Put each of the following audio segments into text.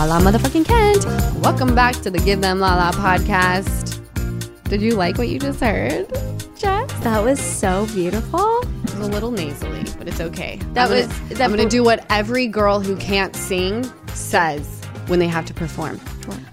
Lala motherfucking Kent. Welcome back to the Give Them Lala podcast. Did you like what you just heard, Jess? That was so beautiful. It was a little nasally, but it's okay. That I'm was- Gonna, that I'm gonna do what every girl who can't sing says when they have to perform.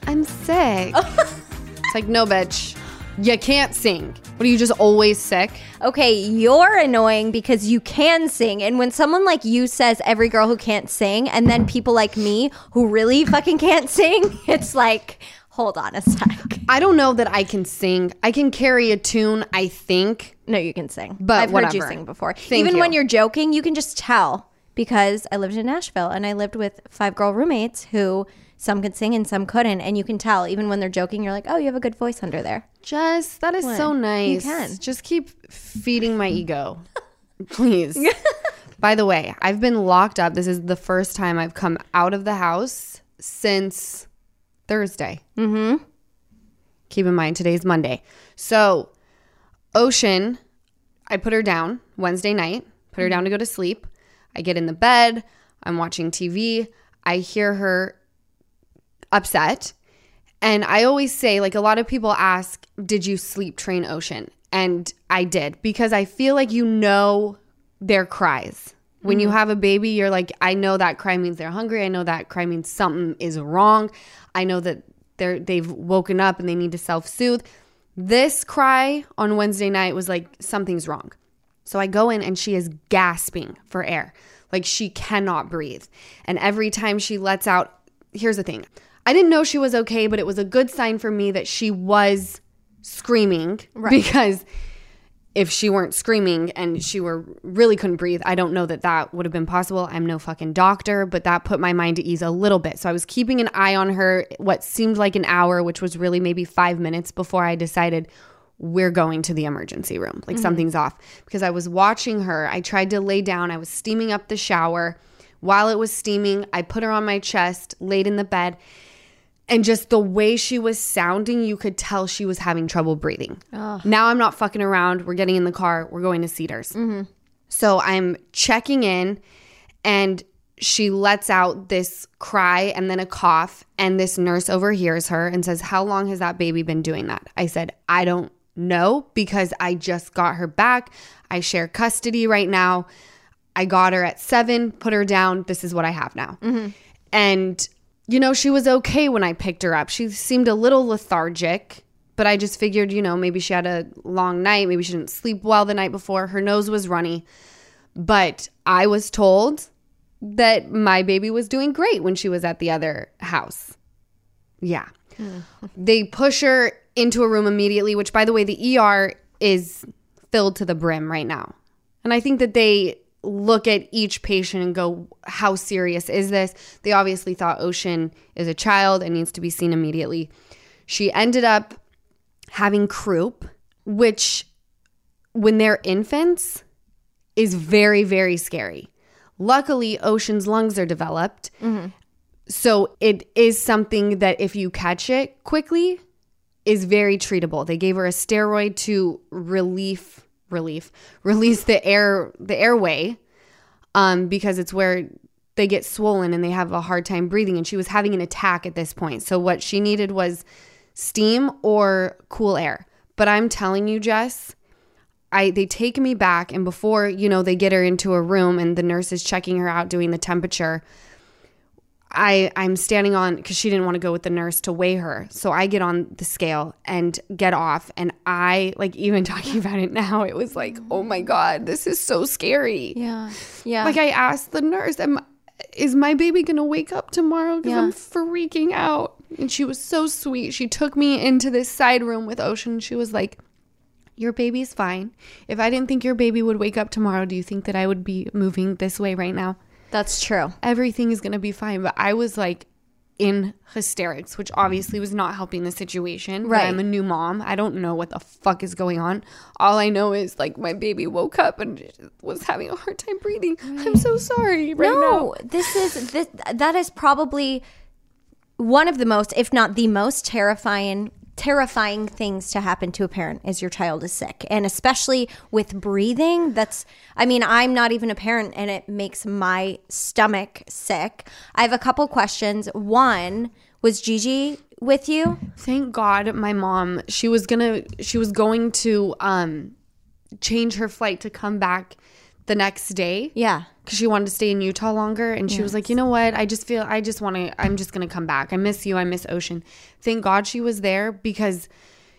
I'm sick. it's like no, bitch. You can't sing. What are you just always sick? Okay, you're annoying because you can sing. And when someone like you says every girl who can't sing, and then people like me who really fucking can't sing, it's like, hold on a sec. I don't know that I can sing. I can carry a tune, I think. No, you can sing. But I've heard you sing before. Thank Even when you're joking, you can just tell because I lived in Nashville and I lived with five girl roommates who some could sing and some couldn't. And you can tell, even when they're joking, you're like, oh, you have a good voice under there. just that is so nice. you can. Just keep feeding my ego. Please. By the way, I've been locked up. This is the first time I've come out of the house since Thursday. Mm-hmm. Keep in mind today's Monday. So Ocean, I put her down Wednesday night, put her down to go to sleep. I get in the bed, I'm watching TV. I hear her upset. And I always say, like, a lot of people ask, Did you sleep train Ocean? And I did because I feel like you know their cries. When you mm. have a baby, you're like, I know that cry means they're hungry. I know that cry means something is wrong. I know that they're they've woken up and they need to self-soothe. This cry on Wednesday night was like something's wrong. So I go in and she is gasping for air. Like she cannot breathe. And every time she lets out, here's the thing. I didn't know she was okay, but it was a good sign for me that she was screaming because if she weren't screaming and she were really couldn't breathe, I don't know that that would have been possible. I'm no fucking doctor, but that put my mind at ease a little bit. So I was keeping an eye on her what seemed like an hour, which was really maybe 5 minutes before I decided we're going to the emergency room. Like mm-hmm. something's off because I was watching her. I tried to lay down. I was steaming up the shower. While it was steaming, I put her on my chest, laid in the bed, and just the way she was sounding, you could tell she was having trouble breathing. Now I'm not fucking around. We're getting in the car. We're going to Cedars. Mm-hmm. So I'm checking in, and she lets out this cry and then a cough. And this nurse overhears her and says, How long has that baby been doing that? I said, I don't know because I just got her back. I share custody right now. I got her at seven, put her down. This is what I have now. Mm-hmm. And, you know, she was okay when I picked her up. She seemed a little lethargic, but I just figured, you know, maybe she had a long night. Maybe she didn't sleep well the night before. Her nose was runny. But I was told that my baby was doing great when she was at the other house. Yeah. they push her into a room immediately, which, by the way, the ER is filled to the brim right now. And I think that they look at each patient and go, how serious is this? They obviously thought Ocean is a child and needs to be seen immediately. She ended up having croup, which, when they're infants, is very, very scary. Luckily, Ocean's lungs are developed. Mm-hmm. So it is something that if you catch it quickly, is very treatable. They gave her a steroid to relief relief release the air the airway um because it's where they get swollen and they have a hard time breathing and she was having an attack at this point. So what she needed was steam or cool air. But I'm telling you Jess, I they take me back and before, you know, they get her into a room and the nurse is checking her out doing the temperature. I I'm standing on cuz she didn't want to go with the nurse to weigh her. So I get on the scale and get off and I like even talking about it now it was like, "Oh my god, this is so scary." Yeah. Yeah. Like I asked the nurse, Am, "Is my baby going to wake up tomorrow cuz Yeah. I'm freaking out." And she was so sweet. She took me into this side room with Ocean. She was like, your baby's fine. If I didn't think your baby would wake up tomorrow, do you think that I would be moving this way right now? That's true. Everything is going to be fine. But I was like in hysterics, which obviously was not helping the situation. Right. I'm a new mom. I don't know what the fuck is going on. All I know is like my baby woke up and was having a hard time breathing. I'm so sorry right now. no, this is this that is probably one of the most, if not the most terrifying terrifying things to happen to a parent as your child is sick. And especially with breathing that's i mean i'm not even a parent and it makes my stomach sick. I have a couple questions. One was gigi with you? Thank God my mom, she was gonna she was going to um change her flight to come back the next day. yeah Because she wanted to stay in Utah longer. And she was like, you know what? I just feel I just wanna I'm just gonna come back. I miss you. I miss Ocean. Thank God she was there because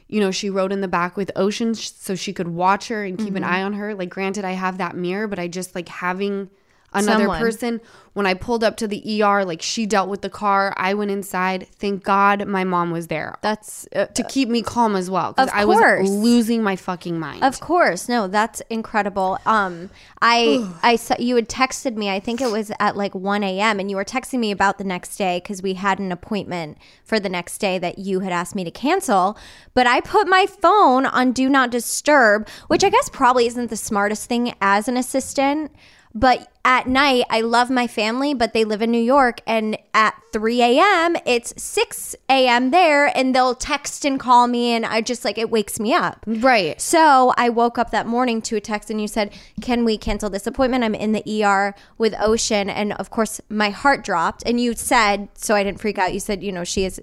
you know, she rode in the back with Ocean so she could watch her and keep an mm-hmm. eye on her. Like, granted, I have that mirror, but I just like having another Someone. person. When I pulled up to the ER, like she dealt with the car. I went inside. Thank God my mom was there that's uh, to keep me calm as well because Of I course. was losing my fucking mind. Of course, no, that's incredible. Um, I I saw you had texted me. I think it was at like one a.m. and you were texting me about the next day because we had an appointment for the next day that you had asked me to cancel. But I put my phone on do not disturb, which I guess probably isn't the smartest thing as an assistant. But at night, I love my family, but they live in New York. And at 3 a.m., it's 6 a.m. there, and they'll text and call me. And I just like, it wakes me up. right. So I woke up that morning to a text and you said, Can we cancel this appointment? I'm in the ER with Ocean. And of course, my heart dropped. And you said, so I didn't freak out, you said, you know, she has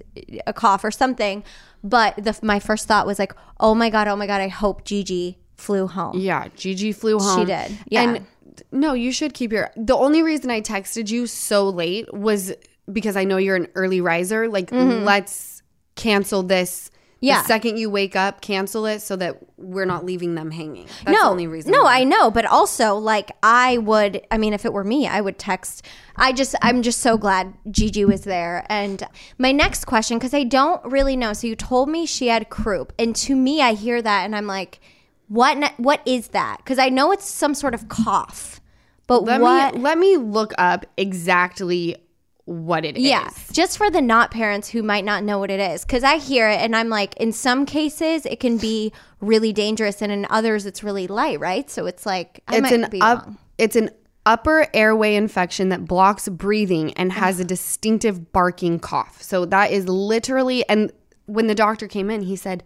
a cough or something. But the, my first thought was like, Oh my God, oh my God, I hope Gigi flew home. Yeah, Gigi flew home. She did, yeah. And no, you should keep your. The only reason I texted you so late was because I know you're an early riser. Like, mm-hmm. let's cancel this. Yeah. The second you wake up, cancel it so that we're not leaving them hanging. That's no, the only reason. No, why. I know, but also like I would. I mean, if it were me, I would text. I just, I'm just so glad Gigi was there. And my next question, because I don't really know. So you told me she had croup, and to me, I hear that, and I'm like, what? What is that? Because I know it's some sort of cough, but Let what? me let me look up exactly what it is. Yeah, just for the not parents who might not know what it is. Because I hear it and I'm like, in some cases, it can be really dangerous, and in others, it's really light, right? So it's like, I it's might an be up. It's an upper airway infection that blocks breathing and has a distinctive barking cough. So that is literally. And when the doctor came in, he said,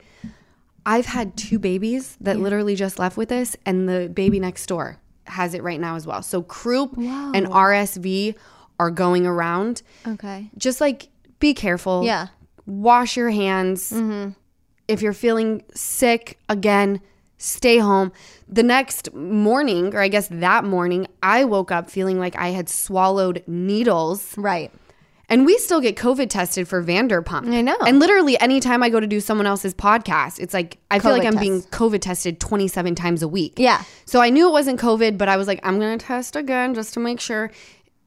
"I've had two babies that literally just left with this, and the baby next door has it right now as well." So croup and RSV are going around. Okay. Just like be careful. Yeah. Wash your hands. Mm-hmm. If you're feeling sick, again, stay home. The next morning, or I guess that morning, I woke up feeling like I had swallowed needles. Right. And we still get COVID tested for Vanderpump. I know. And literally, anytime I go to do someone else's podcast, it's like I feel COVID like I'm test. being COVID tested 27 times a week. Yeah. So I knew it wasn't COVID, but I was like, I'm going to test again just to make sure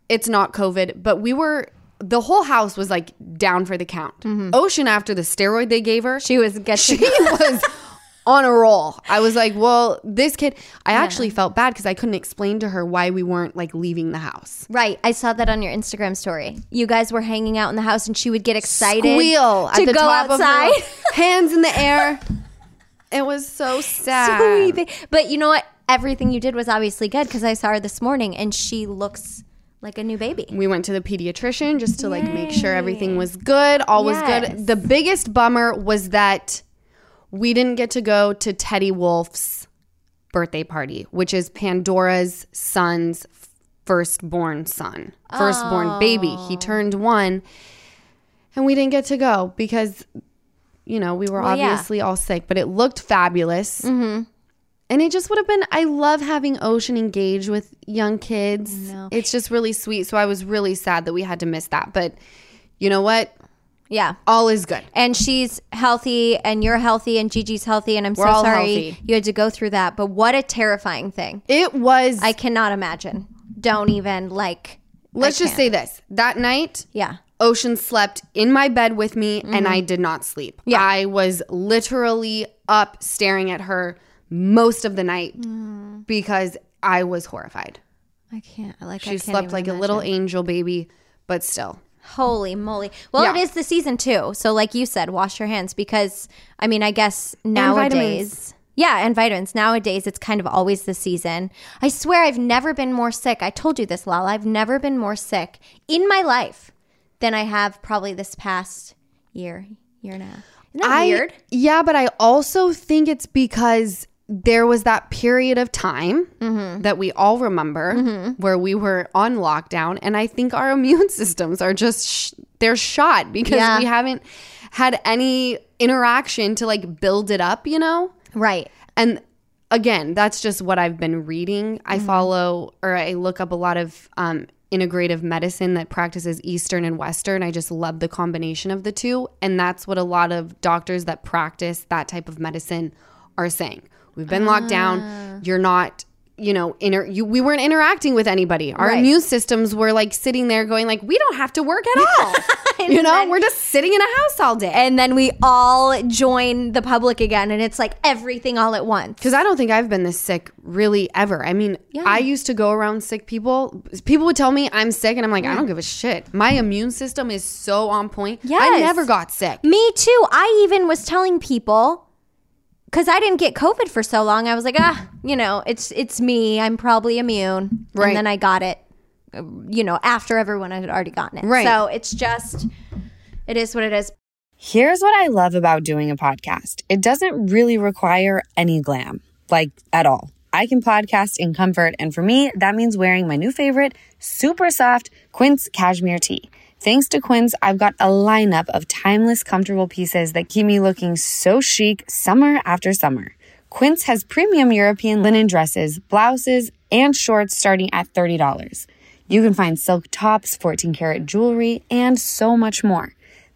it's not COVID. But we were, the whole house was like down for the count. Ocean, after the steroid they gave her, Mm-hmm. She was getting. she was on a roll. I was like, well, this kid, I actually felt bad because I couldn't explain to her why we weren't like leaving the house. right. I saw that on your Instagram story. You guys were hanging out in the house, and she would get excited Squeal to at the go top outside. of her, hands in the air. It was so sad. Sweet But you know what? Everything you did was obviously good because I saw her this morning, and she looks like a new baby. We went to the pediatrician just to like make sure everything was good, all was good. The biggest bummer was that we didn't get to go to Teddy Wolf's birthday party, which is Pandora's son's firstborn son, firstborn baby. He turned one, and we didn't get to go because, you know, we were Well, yeah. obviously all sick. But it looked fabulous. Mm-hmm. And it just would have been. I love having Ocean engage with young kids. It's just really sweet. So I was really sad that we had to miss that. But you know what? Yeah. All is good. And she's healthy, and you're healthy, and Gigi's healthy, and I'm We're so sorry healthy. you had to go through that. But what a terrifying thing! It was. I cannot imagine. Don't even like. let's just say this: that night, Yeah. Ocean slept in my bed with me, and I did not sleep. Mm-hmm. Yeah. I was literally up staring at her most of the night Mm. because I was horrified. I can't. I like She slept like a little angel baby, but still. Holy moly! Well, it Yeah. is the season too. So, like you said, wash your hands because I mean, I guess nowadays. Yeah, and vitamins. Nowadays, it's kind of always the season. I swear I've never been more sick. I told you this, Lala. I've never been more sick in my life than I have probably this past year, year and a half. Isn't that I, weird? Yeah, but I also think it's because there was that period of time Mm-hmm. that we all remember where we were on lockdown, and I think our immune systems are just sh- they're shot because Yeah. we haven't had any interaction to like build it up, you know. Right. And again, that's just what I've been reading. I Mm-hmm. follow or I look up a lot of um, integrative medicine that practices Eastern and Western. I just love the combination of the two. And that's what a lot of doctors that practice that type of medicine are saying. We've been locked Ah. down. You're not. You know, inter- you, we weren't interacting with anybody. Our Right. immune systems were like sitting there going like, we don't have to work at all. you know, then- we're just sitting in a house all day. And then we all join the public again, and it's like everything all at once. Because I don't think I've been this sick really ever. I mean, I used to go around sick people. People would tell me I'm sick, and I'm like, I don't give a shit. My immune system is so on point. yeah I never got sick. Me too. I even was telling people because I didn't get COVID for so long. I was like, ah, you know, it's it's me. I'm probably immune. Right. And then I got it, uh, you know, after everyone had already gotten it. Right. So it's just, it is what it is. Here's what I love about doing a podcast it doesn't really require any glam, like at all. I can podcast in comfort, and for me, that means wearing my new favorite, super soft Quince cashmere tee. Thanks to Quince, I've got a lineup of timeless, comfortable pieces that keep me looking so chic summer after summer. Quince has premium European linen dresses, blouses, and shorts starting at $30. You can find silk tops, 14 karat jewelry, and so much more.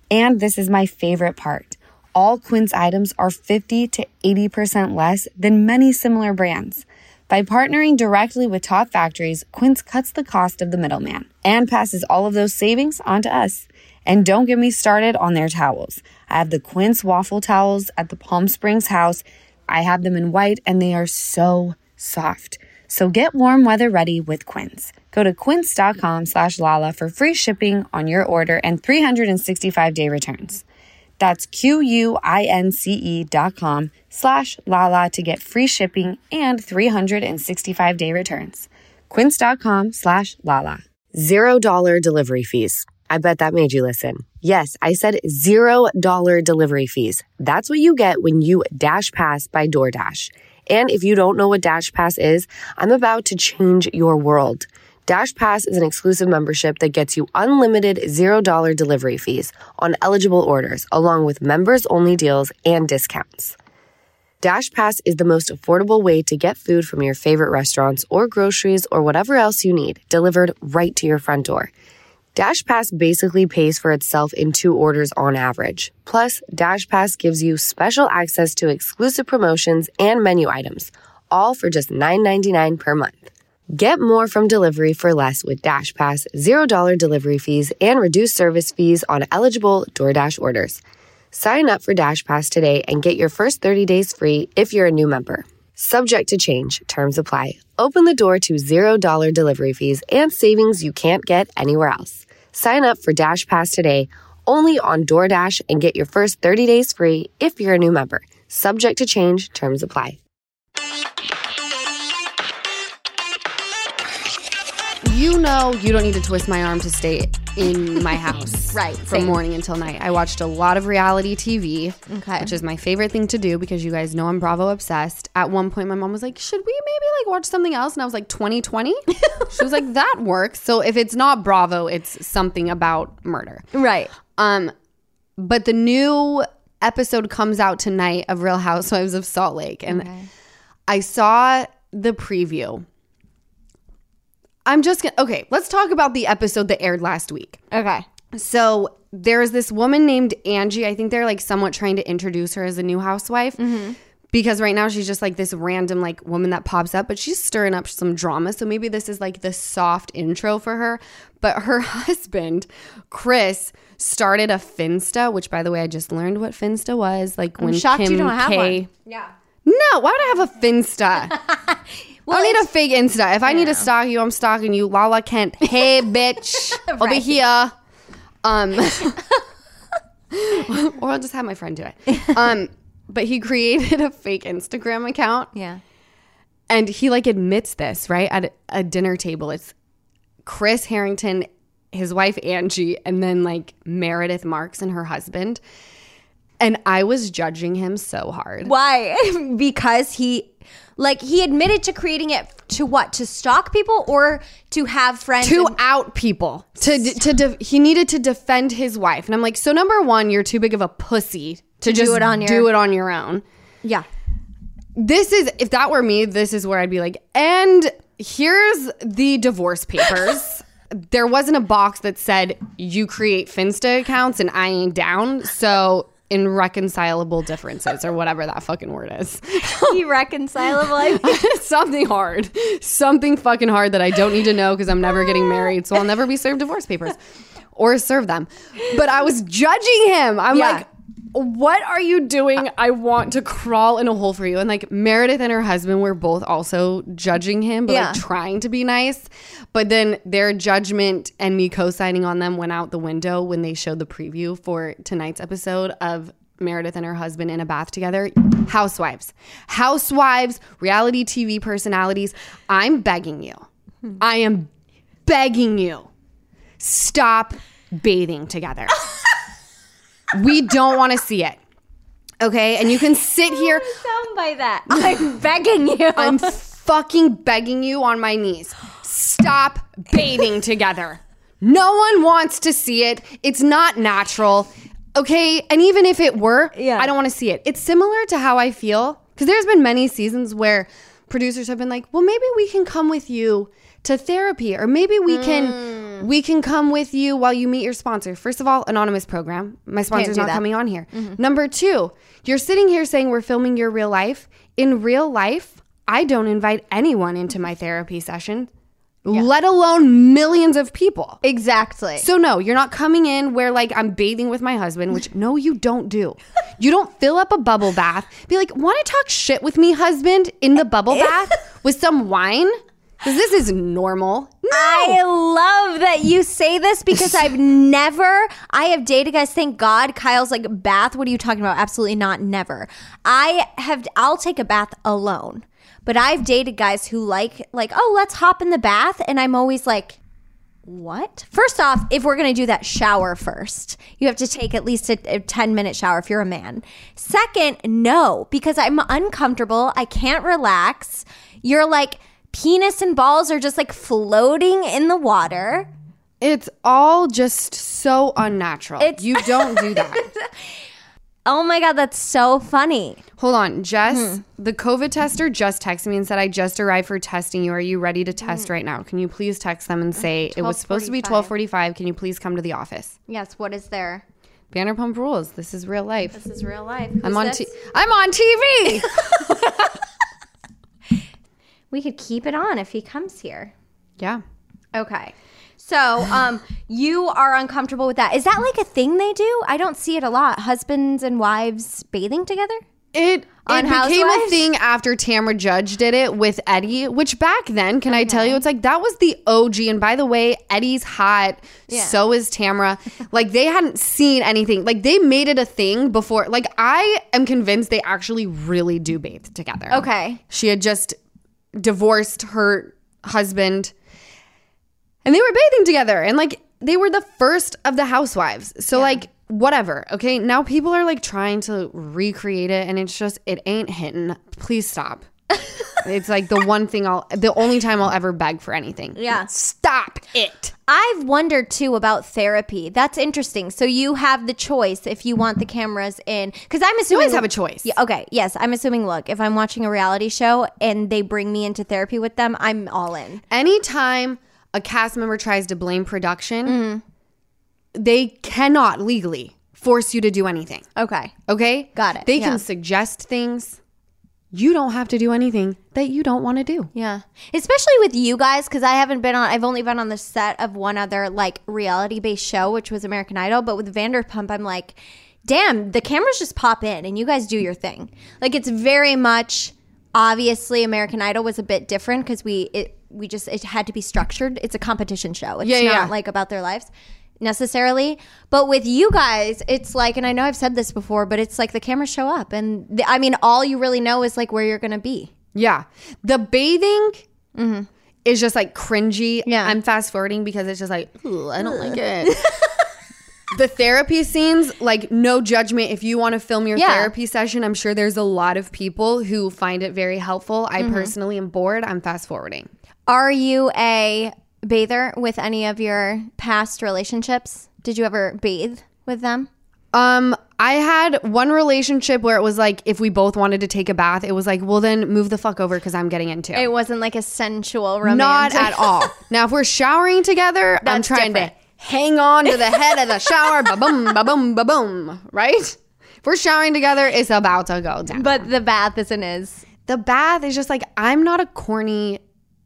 And this is my favorite part. All Quince items are 50 to 80% less than many similar brands. By partnering directly with top factories, Quince cuts the cost of the middleman and passes all of those savings on to us. And don't get me started on their towels. I have the Quince waffle towels at the Palm Springs house. I have them in white and they are so soft. So get warm weather ready with Quince. Go to quince.com slash Lala for free shipping on your order and 365 day returns. That's Q-U-I-N-C-E dot com slash Lala to get free shipping and 365 day returns. Quince dot com slash Lala. Zero dollar delivery fees. I bet that made you listen. Yes, I said zero dollar delivery fees. That's what you get when you Dash Pass by DoorDash. And if you don't know what Dash Pass is, I'm about to change your world. Dash Pass is an exclusive membership that gets you unlimited $0 delivery fees on eligible orders, along with members only deals and discounts. Dash Pass is the most affordable way to get food from your favorite restaurants or groceries or whatever else you need delivered right to your front door. Dash Pass basically pays for itself in two orders on average. Plus, Dash Pass gives you special access to exclusive promotions and menu items, all for just $9.99 per month. Get more from delivery for less with Dash Pass, $0 delivery fees, and reduced service fees on eligible DoorDash orders. Sign up for Dash Pass today and get your first 30 days free if you're a new member. Subject to change, terms apply. Open the door to $0 delivery fees and savings you can't get anywhere else. Sign up for Dash Pass today only on DoorDash and get your first 30 days free if you're a new member. Subject to change, terms apply. You know, you don't need to twist my arm to stay in my house, Right, From same. morning until night. I watched a lot of reality TV, Okay. which is my favorite thing to do because you guys know I'm Bravo obsessed. At one point, my mom was like, "Should we maybe like watch something else?" And I was like, "2020." she was like, "That works." So if it's not Bravo, it's something about murder. Right. Um, but the new episode comes out tonight of Real Housewives of Salt Lake, and I saw the preview. I'm just gonna okay. Let's talk about the episode that aired last week. Okay. So there's this woman named Angie. I think they're like somewhat trying to introduce her as a new housewife. Mm-hmm. Because right now she's just like this random like woman that pops up, but she's stirring up some drama. So maybe this is like the soft intro for her. But her husband, Chris, started a Finsta, which by the way, I just learned what Finsta was. Like when shocked you Kim don't have K. one. Yeah. No, why would I have a Finsta? I don't need a fake Insta. If I need to stalk you, I'm stalking you. Lala Kent. Hey, bitch. Over Right. here. Um, or I'll just have my friend do it. Um, but he created a fake Instagram account Yeah. and he like admits this, right? At a dinner table. It's Chris Harrington, his wife Angie, and then like Meredith Marks and her husband. And I was judging him so hard. Why? because he like he admitted to creating it to what? To stalk people or to have friends to and- out people to to de- he needed to defend his wife and i'm like so number one you're too big of a pussy to, just it on your- do it on your own Yeah. this is if that were me this is where i'd be like and here's the divorce papers there wasn't a box that said you create finsta accounts and i ain't down so irreconcilable differences or whatever that fucking word is Irreconcilable. Something hard something fucking hard that i don't need to know because i'm never getting married so i'll never be served divorce papers or serve them but i was judging him i'm Yeah. like what are you doing uh, i want to crawl in a hole for you and like meredith and her husband were both also judging him but Yeah. like trying to be nice but then their judgment and me co-signing on them went out the window when they showed the preview for tonight's episode of Meredith and her husband in a bath together. Housewives. Housewives, reality TV personalities. I'm begging you. Hmm. I am begging you. Stop bathing together. we don't want to see it. Okay? And you can sit here. sound by that. I'm begging you. I'm fucking begging you on my knees. Stop bathing together. No one wants to see it. It's not natural. Okay? And even if it were, Yeah. I don't want to see it. It's similar to how I feel because there's been many seasons where producers have been like, "Well, maybe we can come with you to therapy or maybe we Mm. can we can come with you while you meet your sponsor." First of all, anonymous program. My sponsor's not that. coming on here. Number 2, you're sitting here saying we're filming your real life. In real life, I don't invite anyone into my therapy session, let alone millions of people. exactly. So no, you're not coming in where like I'm bathing with my husband, which no, you don't do. You don't fill up a bubble bath. Be like, want to talk shit with me, husband, in the bubble bath with some wine? Because this is normal. No. I love that you say this because I've never, I have dated guys. Thank God, Kyle's like bath. What are you talking about? Absolutely not. Never. I have. I'll take a bath alone, but I've dated guys who like, like, oh, let's hop in the bath, and I'm always like. What? First off, if we're going to do that, shower first. You have to take at least a, a 10 minute shower if you're a man. Second, no, because I'm uncomfortable. I can't relax. You're like, penis and balls are just like floating in the water. It's all just so unnatural. It's- you don't do that. Oh my God, that's so funny. Hold on, Jess. Hmm. The COVID tester just texted me and said, "I just arrived for testing you. Are you ready to test right now? Can you please text them and say it was supposed to be 12:45? Can you please come to the office?" Yes, what is there? Vanderpump Rules. This is real life. This is real life. I'm on. T- I'm on TV. we could keep it on if he comes here. yeah. Okay. So, um, you are uncomfortable with that. Is that like a thing they do? I don't see it a lot. Husbands and wives bathing together? It, it became a thing after Tamra Judge did it with Eddie, which back then, can I tell you, it's like that was the OG. And by the way, Eddie's hot. Yeah. So is Tamra. like they hadn't seen anything. Like they made it a thing before. Like I am convinced they actually really do bathe together. Okay. She had just divorced her husband and they were bathing together and like they were the first of the housewives. So like whatever. Okay? Now people are like trying to recreate it and it's just it ain't hitting. Please stop. It's like the one thing I'll the only time I'll ever beg for anything. Yeah. Stop it. I've wondered too about therapy. That's interesting. So you have the choice if you want the cameras in, because I'm assuming always have a choice. Yeah, okay. Yes, I'm assuming. Look, if I'm watching a reality show and they bring me into therapy with them, I'm all in. Anytime a cast member tries to blame production, Mm-hmm. they cannot legally force you to do anything. Okay. Okay? Got it. They Yeah. can suggest things. You don't have to do anything that you don't want to do. Yeah. Especially with you guys, because I haven't been on, I've only been on the set of one other like reality based show, which was American Idol. But with Vanderpump, I'm like, damn, the cameras just pop in and you guys do your thing. Like it's very much, obviously, American Idol was a bit different because we, it, we just, it had to be structured. It's a competition show. It's Yeah, not yeah. like about their lives necessarily. But with you guys, it's like, and I know I've said this before, but it's like the cameras show up. And the, I mean, all you really know is like where you're going to be. Yeah. The bathing mm-hmm. is just like cringy. Yeah. I'm fast forwarding because it's just like, "Ugh, I don't like it. the therapy scenes, like no judgment. If you want to film your Yeah. therapy session, I'm sure there's a lot of people who find it very helpful. I mm-hmm. personally am bored. I'm fast forwarding. Are you a bather with any of your past relationships? Did you ever bathe with them? Um, I had one relationship where it was like if we both wanted to take a bath, it was like, well, then move the fuck over because I'm getting into. It It wasn't like a sensual Not at all. Now, if we're showering together, I'm trying different. to hang on to the head of the shower, ba boom, ba boom, ba boom. Right? If we're showering together, it's about to go down. But the bath isn't as. the bath is just like I'm not a corny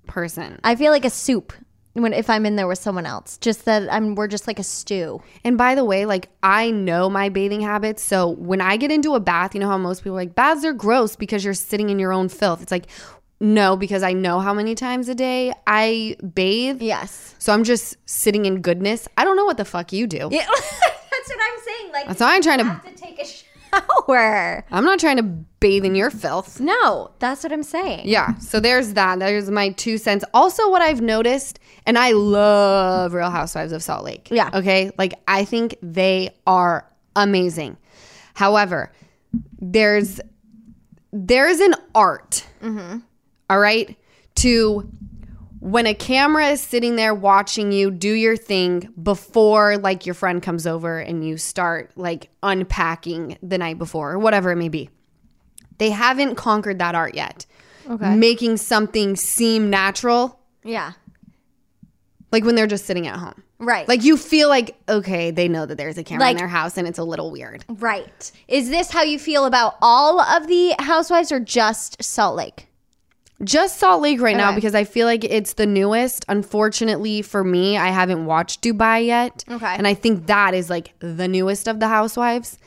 person. I feel like a soup when if I'm in there with someone else. Just that I'm. We're just like a stew. And by the way, like I know my bathing habits. So when I get into a bath, you know how most people are like baths are gross because you're sitting in your own filth. It's like no, because I know how many times a day I bathe. Yes. So I'm just sitting in goodness. I don't know what the fuck you do. Yeah, that's what I'm saying. Like That's why I'm trying to. have to take a shower. I'm not trying to bathe in your filth. No, that's what I'm saying. Yeah. So there's that. There's my two cents. Also, what I've noticed, and I love Real Housewives of Salt Lake. Yeah. Okay. Like I think they are amazing. However, there's there's an art. Mm-hmm. all right, to when a camera is sitting there watching you do your thing before like your friend comes over and you start like unpacking the night before or whatever it may be. They haven't conquered that art yet. Okay. Making something seem natural, Yeah. like when they're just sitting at home. Right. Like you feel like, okay, they know that there's a camera Like- in their house and it's a little weird. Right. Is this how you feel about all of the housewives or just Salt Lake? Just Salt Lake right now because I feel like it's the newest. Unfortunately for me, I haven't watched Dubai yet. Okay. And I think that is like the newest of the housewives.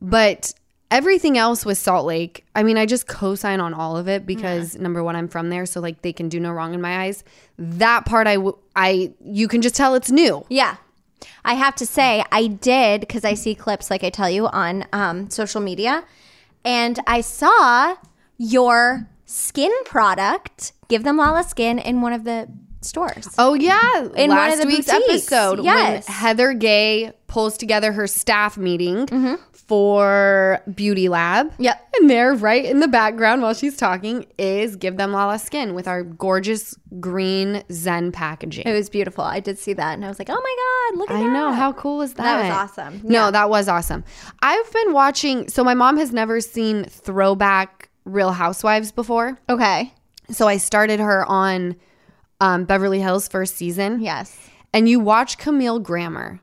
But everything else with Salt Lake, I mean, I just co sign on all of it because number one, I'm from there. So like they can do no wrong in my eyes. That part, I, w- I, you can just tell it's new. Yeah. I have to say, I did because I see clips, like I tell you, on um, social media. And I saw your skin product, Give Them Lala Skin, in one of the stores. Oh yeah, In one of last the week's boutiques. episode Yes. when Heather Gay pulls together her staff meeting Mm-hmm. for Beauty Lab. Yep. and there, right in the background while she's talking, is Give Them Lala Skin with our gorgeous green Zen packaging. It was beautiful. I did see that. And I was like, oh my God, look at I that. know how cool is that? That was awesome. No, Yeah. that was awesome. I've been watching. So my mom has never seen throwback Real Housewives before. Okay. So I started her on um, Beverly Hills first season. Yes. and you watch Camille Grammer,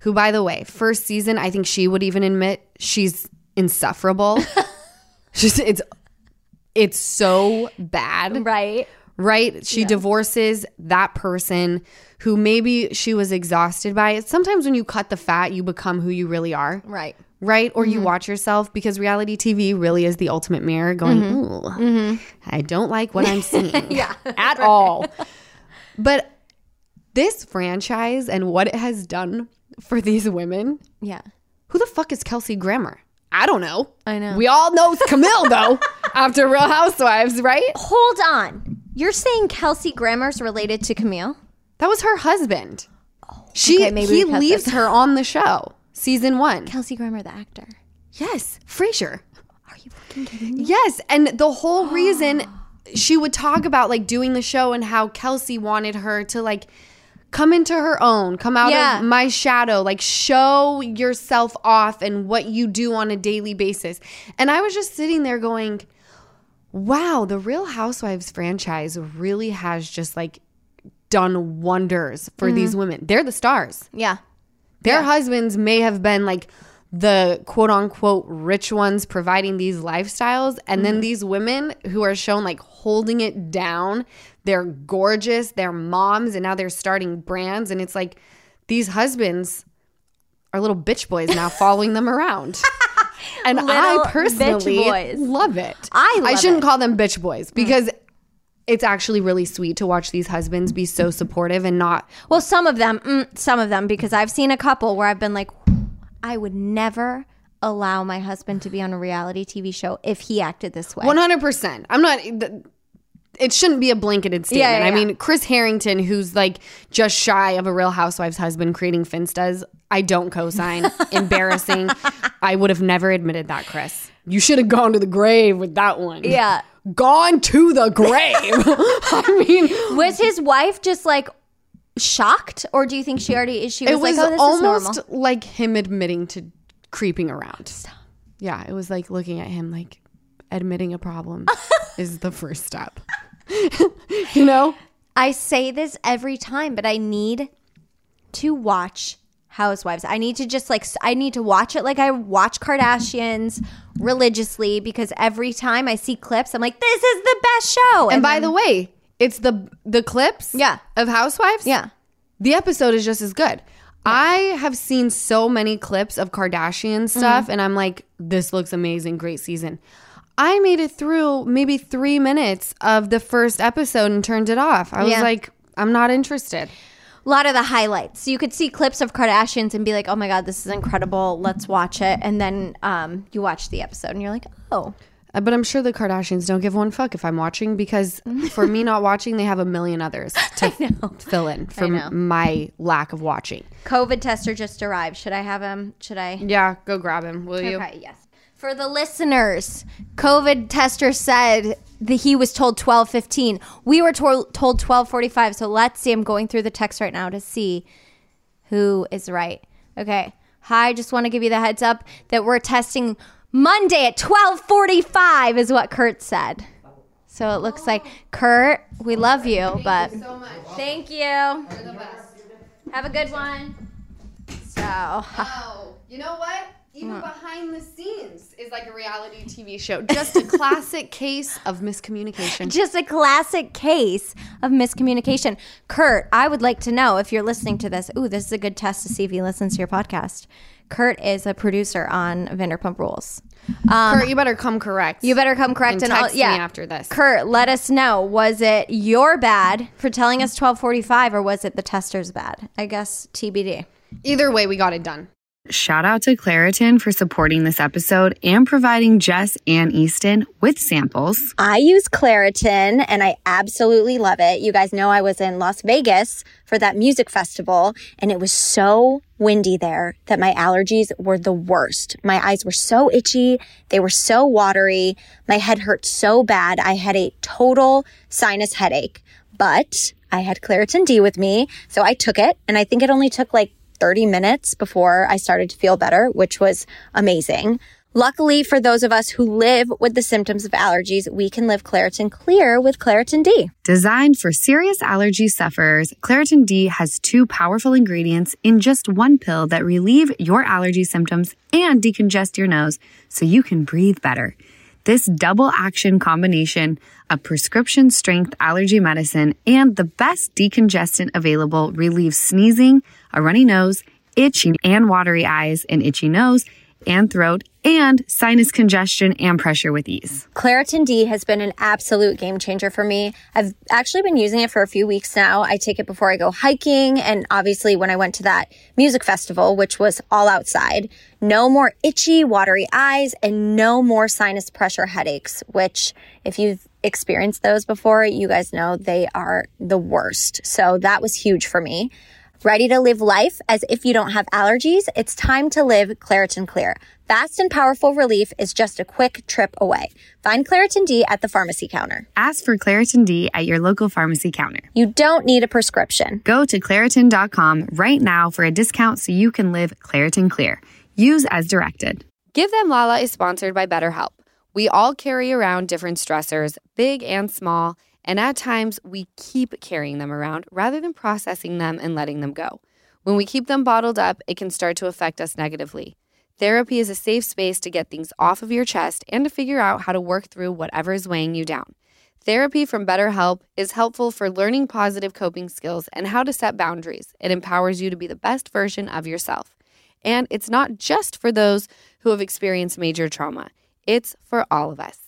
who, by the way, first season, I think she would even admit she's insufferable. she's it's it's so bad, Right. right? She divorces that person who maybe she was exhausted by it. Sometimes when you cut the fat, you become who you really are. Right. Right? Or you mm-hmm. watch yourself because reality TV really is the ultimate mirror going, mm-hmm. ooh, mm-hmm. I don't like what I'm seeing Yeah. at all. But this franchise and what it has done for these women, Yeah. who the fuck is Kelsey Grammer? I don't know. I know. We all know it's Camille though, after Real Housewives, right? Hold on. You're saying Kelsey Grammer's related to Camille? That was her husband. Oh, she okay, maybe he leaves her on the show, season one. Kelsey Grammer, the actor. Yes, Frasier. Are you fucking kidding me? Yes, and the whole reason she would talk about like doing the show and how Kelsey wanted her to like come into her own, come out Yeah. of my shadow, like show yourself off and what you do on a daily basis. And I was just sitting there going, "Wow, the Real Housewives franchise really has just like done wonders for these mm-hmm. women. They're the stars." Yeah. Their husbands may have been like the quote unquote rich ones providing these lifestyles. And then mm-hmm. these women who are shown like holding it down, they're gorgeous, they're moms, and now they're starting brands. And it's like these husbands are little bitch boys now following them around. And Little I personally love it. I I shouldn't it. call them bitch boys mm. because it's actually really sweet to watch these husbands be so supportive and not Well, some of them, mm, some of them, because I've seen a couple where I've been like, I would never allow my husband to be on a reality TV show if he acted this way. One hundred percent. I'm not. th- It shouldn't be a blanketed statement. Yeah, yeah, I mean, Chris Harrington, who's like just shy of a Real Housewives husband, creating Finstas. I don't co-sign. Embarrassing. I would have never admitted that, Chris. You should have gone to the grave with that one. Yeah. Gone to the grave. I mean, Was his wife just like shocked, or do you think she already is? she was, it was like, "Oh, this almost is normal"? like him admitting to creeping around. Yeah, it was like looking at him like admitting a problem is the first step. you know? I say this every time, but I need to watch Housewives. I need to just like I need to watch it like I watch Kardashians religiously because every time I see clips, I'm like, "This is the best show." And by the way, it's the the clips Yeah. of Housewives. yeah, The episode is just as good. I have seen so many clips of Kardashian stuff Mm-hmm. and I'm like, this looks amazing, great season. I made it through maybe three minutes of the first episode and turned it off. I was like, I'm not interested. A lot of the highlights. So you could see clips of Kardashians and be like, "Oh my god, this is incredible. Let's watch it." And then um, you watch the episode and you're like, "Oh, Uh, But I'm sure the Kardashians don't give one fuck if I'm watching because for me not watching, they have a million others to fill in for know. my lack of watching. COVID tester just arrived. Should I have him? Should I?" Yeah, go grab him, will you? Okay, yes. For the listeners, COVID tester said that he was told 12:15. We were told told 12:45. So let's see. I'm going through the text right now to see who is right. Okay. Hi, just want to give you the heads up that we're testing Monday at 12:45 is what Kurt said. So it looks like Kurt, we love you, but you so thank you. Have a good one. So, Oh, you know what? Even behind the scenes is like a reality TV show. Just a classic case of miscommunication. just a classic case of miscommunication. Kurt, I would like to know if you're listening to this. Ooh, this is a good test to see if he listens to your podcast. Kurt is a producer on Vanderpump Rules. Um, Kurt, you better come correct. You better come correct And and, all, text me yeah. after this. Kurt, let us know. Was it your bad for telling us 1245 or was it the tester's bad? I guess TBD. Either way, we got it done. Shout out to Claritin for supporting this episode and providing Jess and Easton with samples. I use Claritin and I absolutely love it. You guys know I was in Las Vegas for that music festival and it was so windy there that my allergies were the worst. My eyes were so itchy. They were so watery. My head hurt so bad. I had a total sinus headache, but I had Claritin D with me. So I took it and I think it only took like 30 minutes before I started to feel better, which was amazing. Luckily, for those of us who live with the symptoms of allergies, we can live Claritin Clear with Claritin D. Designed for serious allergy sufferers, Claritin D has two powerful ingredients in just one pill that relieve your allergy symptoms and decongest your nose so you can breathe better. This double action combination of prescription strength allergy medicine and the best decongestant available relieves sneezing, a runny nose, itchy and watery eyes, an itchy nose and throat, and sinus congestion and pressure with ease. Claritin D has been an absolute game changer for me. I've actually been using it for a few weeks now. I take it before I go hiking and obviously when I went to that music festival, which was all outside. No more itchy, watery eyes and no more sinus pressure headaches, which if you've experienced those before, you guys know they are the worst. So that was huge for me. Ready to live life as if you don't have allergies? It's time to live Claritin Clear. Fast and powerful relief is just a quick trip away. Find Claritin D at the pharmacy counter. Ask for Claritin D at your local pharmacy counter. You don't need a prescription. Go to Claritin.com right now for a discount so you can live Claritin Clear. Use as directed. Give Them Lala is sponsored by BetterHelp. We all carry around different stressors, big and small, and at times we keep carrying them around rather than processing them and letting them go. When we keep them bottled up, it can start to affect us negatively. Therapy is a safe space to get things off of your chest and to figure out how to work through whatever is weighing you down. Therapy from BetterHelp is helpful for learning positive coping skills and how to set boundaries. It empowers you to be the best version of yourself. And it's not just for those who have experienced major trauma, it's for all of us.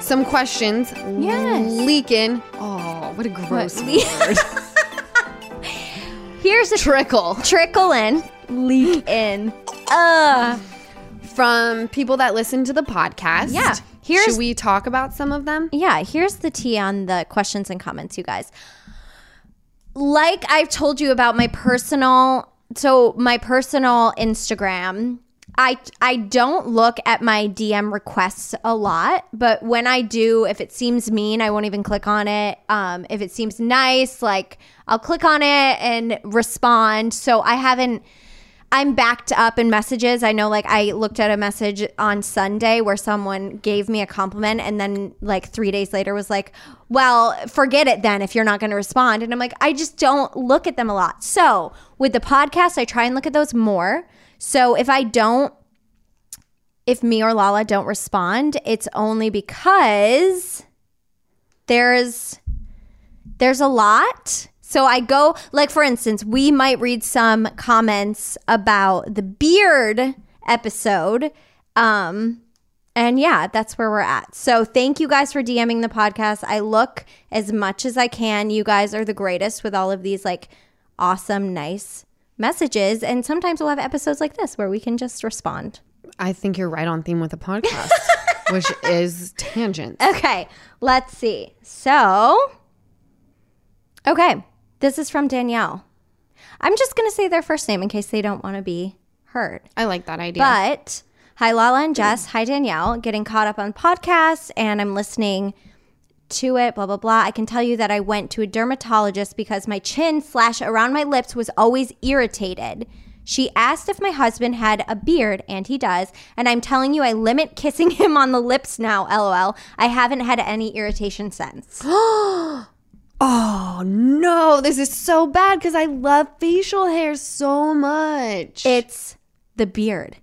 some questions Yes. leaking. Oh, what a gross word. Here's a Trickle trickle in, leak in. Uh, from people that listen to the podcast. Yeah. Here's- Should we talk about some of them? yeah, here's the tea on the questions and comments, you guys. Like I've told you about my personal, so my personal Instagram. I I don't look at my DM requests a lot, but when I do, if it seems mean, I won't even click on it. Um, if it seems nice, like I'll click on it and respond. So I haven't. I'm backed up in messages. I know, like, I looked at a message on Sunday where someone gave me a compliment, and then, like, three days later was like, well, forget it then if you're not going to respond. And I'm like, I just don't look at them a lot. So with the podcast, I try and look at those more. So if I don't, if me or Lala don't respond, it's only because there's there's a lot. So I go like for instance, we might read some comments about the beard episode. Um and yeah, that's where we're at. So thank you guys for DMing the podcast. I look as much as I can. You guys are the greatest with all of these like awesome, nice messages. And sometimes we'll have episodes like this where we can just respond. I think you're right on theme with the podcast, which is tangents. Okay, let's see. So, okay, this is from Danielle. I'm just going to say their first name in case they don't want to be heard. I like that idea. But hi, Lala and Jess. Hi, Danielle. Getting caught up on podcasts and I'm listening to it, blah, blah, blah. I can tell you that I went to a dermatologist because my chin slash around my lips was always irritated. She asked if my husband had a beard, and he does. And I'm telling you, I limit kissing him on the lips now, lol. I haven't had any irritation since. oh no, this is so bad because I love facial hair so much. It's the beard.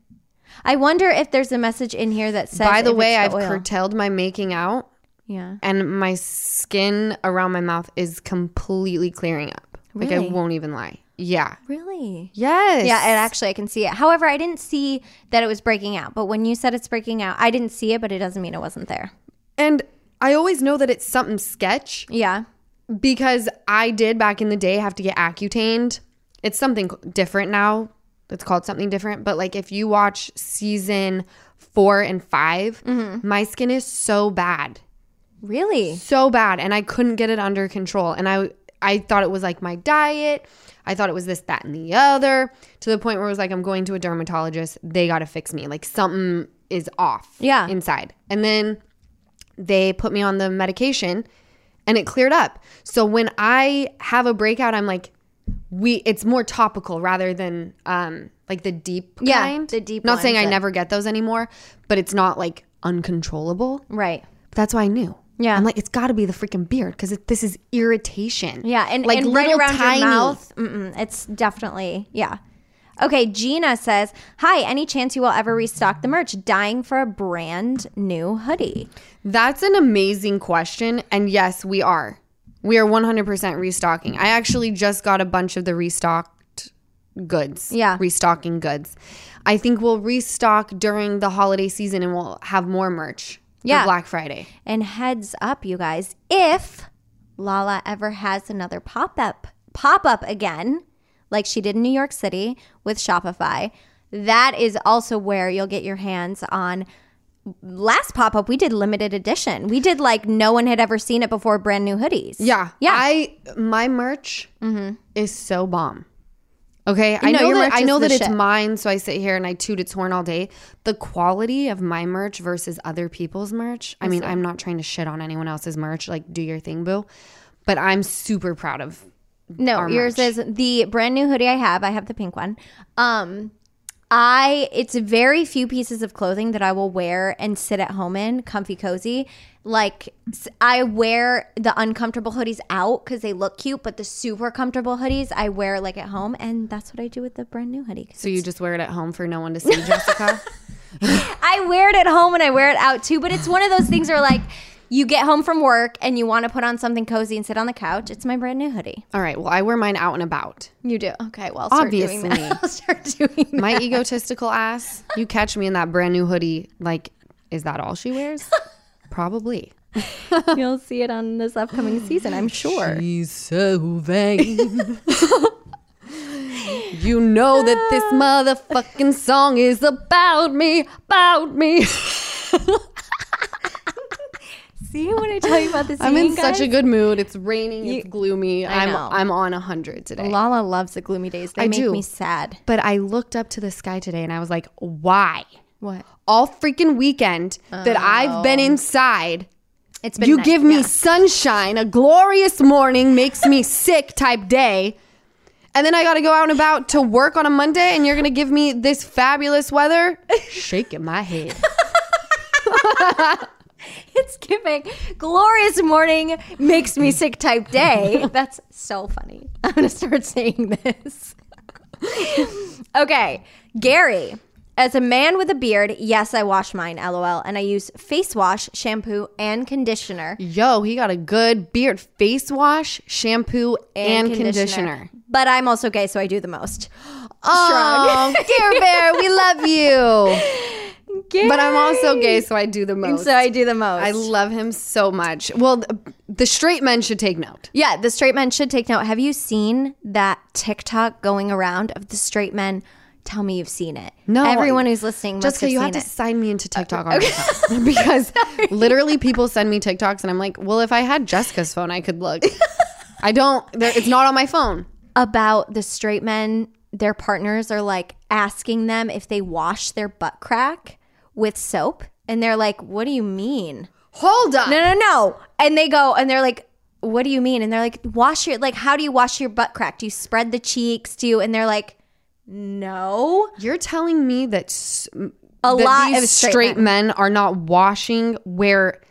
I wonder if there's a message in here that says. By the way, I've oil. curtailed my making out, Yeah. and my skin around my mouth is completely clearing up. Like I won't even lie. Yeah. Really? Yes. Yeah, and actually, I can see it. However, I didn't see that it was breaking out. But when you said it's breaking out, I didn't see it, but it doesn't mean it wasn't there. and I always know that it's something sketch Yeah. because I did back in the day have to get accutaned. It's something different now. It's called something different. But like if you watch season four and 5 Mm-hmm. my skin is so bad, Really? so bad, and I couldn't get it under control. And I I thought it was like my diet. I thought it was this, that, and the other. To the point where it was like I'm going to a dermatologist. They got to fix me. Like something is off. Yeah. Inside, and then they put me on the medication and it cleared up. So when I have a breakout, I'm like, we it's more topical rather than um like the deep Yeah, kind. the deep Not saying ones I never get those anymore, but it's not like uncontrollable. Right. That's why I knew. Yeah. I'm like, it's got to be the freaking beard because this is irritation. Yeah, and like and right little around tiny- your mouth, mm-mm, it's definitely yeah. Okay, Gina says, "Hi, any chance you will ever restock the merch? Dying for a brand new hoodie." That's an amazing question. And yes, we are. We are 100% restocking. I actually just got a bunch of the restocked goods. Yeah. Restocking goods. I think we'll restock during the holiday season and we'll have more merch Yeah. for Black Friday. And heads up, you guys, if Lala ever has another pop up pop up again, like she did in New York City with Shopify, that is also where you'll get your hands on. Last pop up, we did limited edition. We did like no one had ever seen it before. Brand new hoodies. Yeah. yeah. I my merch mm-hmm. is so bomb. Okay, I No, know that I know that it's mine, so I sit here and I toot its horn all day. The quality of my merch versus other people's merch. I mean, I'm not trying to shit on anyone else's merch. Like, do your thing, boo. But I'm super proud of. No, our yours merch. is the brand new hoodie I have. I have the pink one. Um, I it's very few pieces of clothing that I will wear and sit at home in, comfy, cozy. Like I wear the uncomfortable hoodies out because they look cute, but the super comfortable hoodies I wear like at home, and that's what I do with the brand new hoodie. So you just wear it at home for no one to see, Jessica. I wear it at home and I wear it out too, but it's one of those things where like you get home from work and you want to put on something cozy and sit on the couch, it's my brand new hoodie. All right. Well, I wear mine out and about. You do. Okay, well, I'll start doing Obviously. I'll start doing that. My egotistical ass. You catch me in that brand new hoodie. Like, is that all she wears? Probably. You'll see it on this upcoming season, I'm sure. She's so vain. you know that this motherfucking song is about me, about me. See when I tell you about this? I'm in such a good mood. It's raining. It's gloomy. I I'm. I'm on a hundred today. Lala loves the gloomy days. They I make do. me sad. But I looked up to the sky today and I was like, why? What? All freaking weekend that I've been oh. inside, It's been you nice, give me yeah. sunshine, a glorious morning, makes me sick type day. And then I got to go out and about to work on a Monday, and you're going to give me this fabulous weather? Shaking my head. It's giving glorious morning makes me sick type day. That's so funny. I'm gonna start saying this. okay, Gary. As a man with a beard, yes, I wash mine, lol, and I use face wash, shampoo, and conditioner. Yo, he got a good beard face wash, shampoo, and, conditioner. But I'm also gay, so I do the most. Oh, Gare Bear, we love you. But I'm also gay, so I do the most. so I do the most. I love him so much. Well, th- the straight men should take note. Yeah, the straight men should take note. Have you seen that TikTok going around of the straight men? Tell me you've seen it. No, everyone who's listening must Jessica, have you have to it. sign me into uh, TikTok on my phone because literally people send me TikToks and I'm like, well, if I had Jessica's phone, I could look. I don't. there- It's not on my phone. about the straight men. Their partners are like asking them if they wash their butt crack with soap, and they're like, "What do you mean?" Hold up. No, no, no. And they go and they're like, "What do you mean?" And they're like, "Wash your like. How do you wash your butt crack? Do you spread the cheeks? Do you?" And they're like, "No." You're telling me that s- A that lot of straight straight men. men are not washing where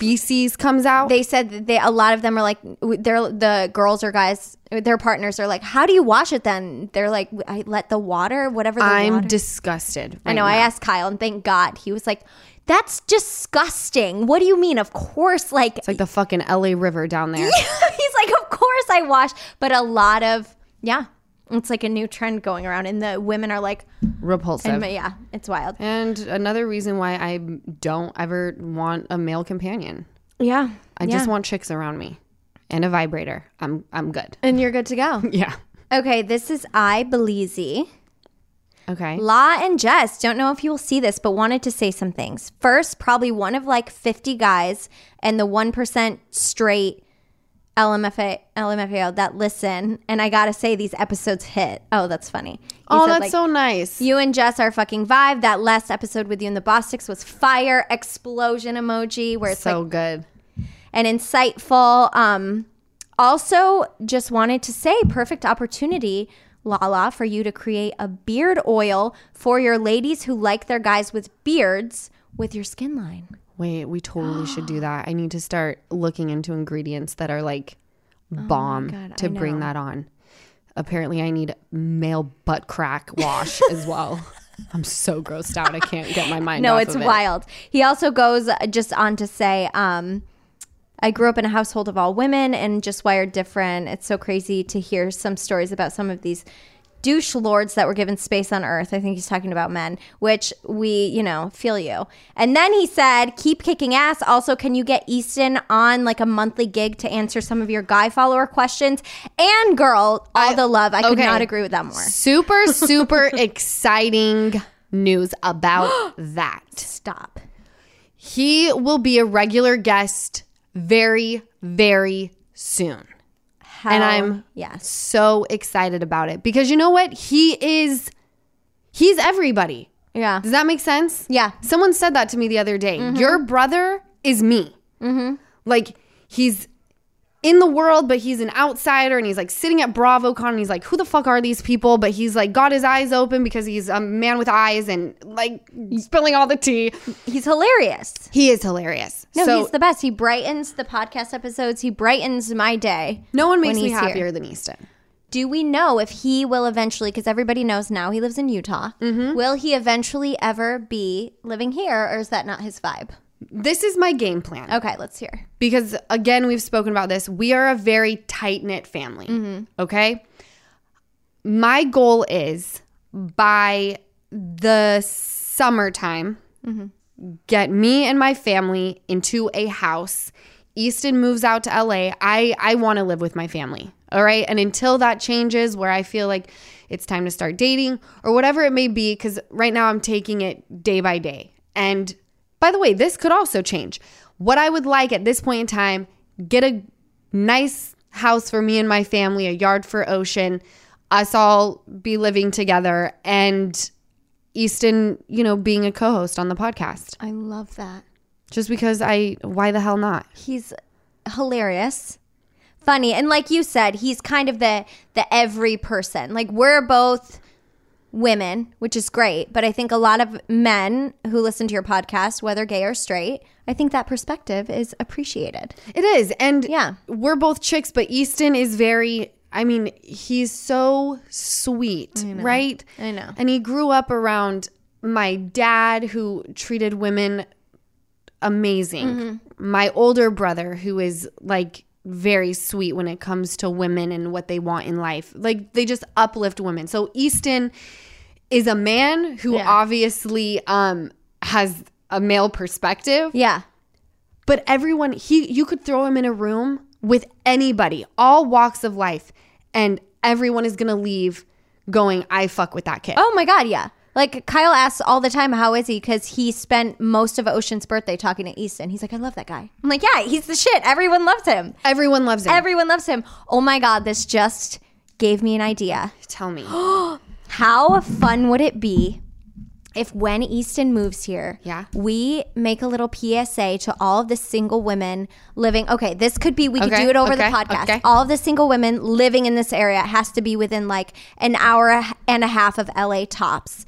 feces comes out. they said that they a lot of them are like they're the girls or guys their partners are like how do you wash it then they're like i let the water whatever the I'm water. disgusted. i know i asked kyle and thank god he was like that's disgusting what do you mean of course like, It's like the fucking LA River down there. he's like of course i wash but a lot of yeah it's like a new trend going around and the women are like Repulsive. and yeah it's wild And another reason why I don't ever want a male companion. yeah I just want chicks around me and a vibrator. I'm I'm good. and you're good to go Yeah. okay this is i Belize. Okay. La and Jess, don't know if you will see this, but wanted to say some things. First, probably one of like 50 guys and the 1% straight LMFA, LMFAO that listen. And I gotta say, these episodes hit. Oh, that's funny. Oh, said, that's like, so nice. You and Jess are fucking vibe. That last episode with you and the Bostics was fire explosion emoji where it's so like good. and insightful. Um, also, just wanted to say, perfect opportunity, Lala, for you to create a beard oil for your ladies who like their guys with beards with your skin line. Wait, we totally should do that. I need to start looking into ingredients that are like bomb Oh God, to bring that on. Apparently, I need male butt crack wash as well. I'm so grossed out. I can't get my mind No, off it's of it. wild. He also goes uh, just on to say, um, I grew up in a household of all women and just wired different. It's so crazy to hear some stories about some of these douche lords that were given space on earth. I think he's talking about men, which we, you know, feel you. And then he said, keep kicking ass. Also, can you get Easton on like a monthly gig to answer some of your guy follower questions? And girl, all the love. I could not agree with that more. Super, super exciting news about that. Stop. He will be a regular guest very, very soon. And I'm yes. so excited about it because you know what? He is, he's everybody. Yeah. Does that make sense? Yeah. Someone said that to me the other day. Your brother is me. Mm-hmm. Like he's in the world, but he's an outsider and he's like sitting at BravoCon and he's like, who the fuck are these people? But he's like got his eyes open because he's a man with eyes and like spilling all the tea. He's hilarious. He is hilarious. No, so he's the best. He brightens the podcast episodes. He brightens my day. no one makes when me he's here. happier than Easton. Do we know if he will eventually, because everybody knows now he lives in Utah, Mm-hmm. will he eventually ever be living here or is that not his vibe? This is my game plan. Okay, let's hear. because again we've spoken about this. We are a very tight knit family mm-hmm. okay? My goal is by the summertime mm-hmm. get me and my family into a house. Easton moves out to la i i want to live with my family all right? And until that changes where i feel like it's time to start dating or whatever it may be because right now i'm taking it day by day. And by the way this could also change what i would like at this point in time get a nice house for me and my family a yard for ocean us all be living together and easton you know being a co-host on the podcast I love that. just because i why the hell not He's hilarious, funny, and like you said, he's kind of the the every person. Like we're both women, which is great, but I think a lot of men who listen to your podcast, whether gay or straight, I think that perspective is appreciated. It is. And Yeah. we're both chicks, but Easton is very I mean, he's so sweet, right? I know. And he grew up around my dad who treated women amazing. Mm-hmm. My older brother who is like very sweet when it comes to women and what they want in life. Like they just uplift women. So Easton is a man who Yeah. obviously um has a male perspective Yeah. but everyone he you could throw him in a room with anybody all walks of life and everyone is gonna leave going i fuck with that kid Oh my god, yeah. Like Kyle asks all the time, "How is he?" Because he spent most of Ocean's birthday talking to Easton. He's like, "I love that guy." I'm like, "Yeah, he's the shit. Everyone loves him. everyone loves him Everyone loves him." Oh my god, this just gave me an idea. tell me How fun would it be if when Easton moves here, Yeah. we make a little PSA to all of the single women living. Okay, this could be we could do it over the podcast. okay. All of the single women living in this area has to be within like an hour and a half of LA tops,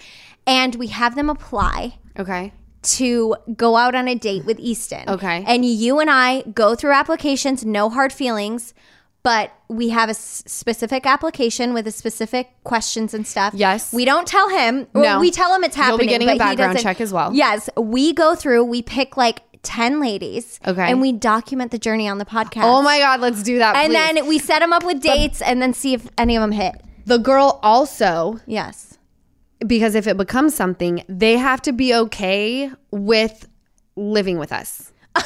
and we have them apply okay to go out on a date with Easton. Okay. And you and I go through applications, no hard feelings, but we have a s- specific application with a specific questions and stuff. Yes. We don't tell him. No. We tell him it's happening. You'll be getting a background check as well. Yes. We go through, we pick like 10 ladies. Okay. And we document the journey on the podcast. oh my god let's do that And please. then we set them up with dates and then see if any of them hit. the girl also Yes. because if it becomes something they have to be okay with living with us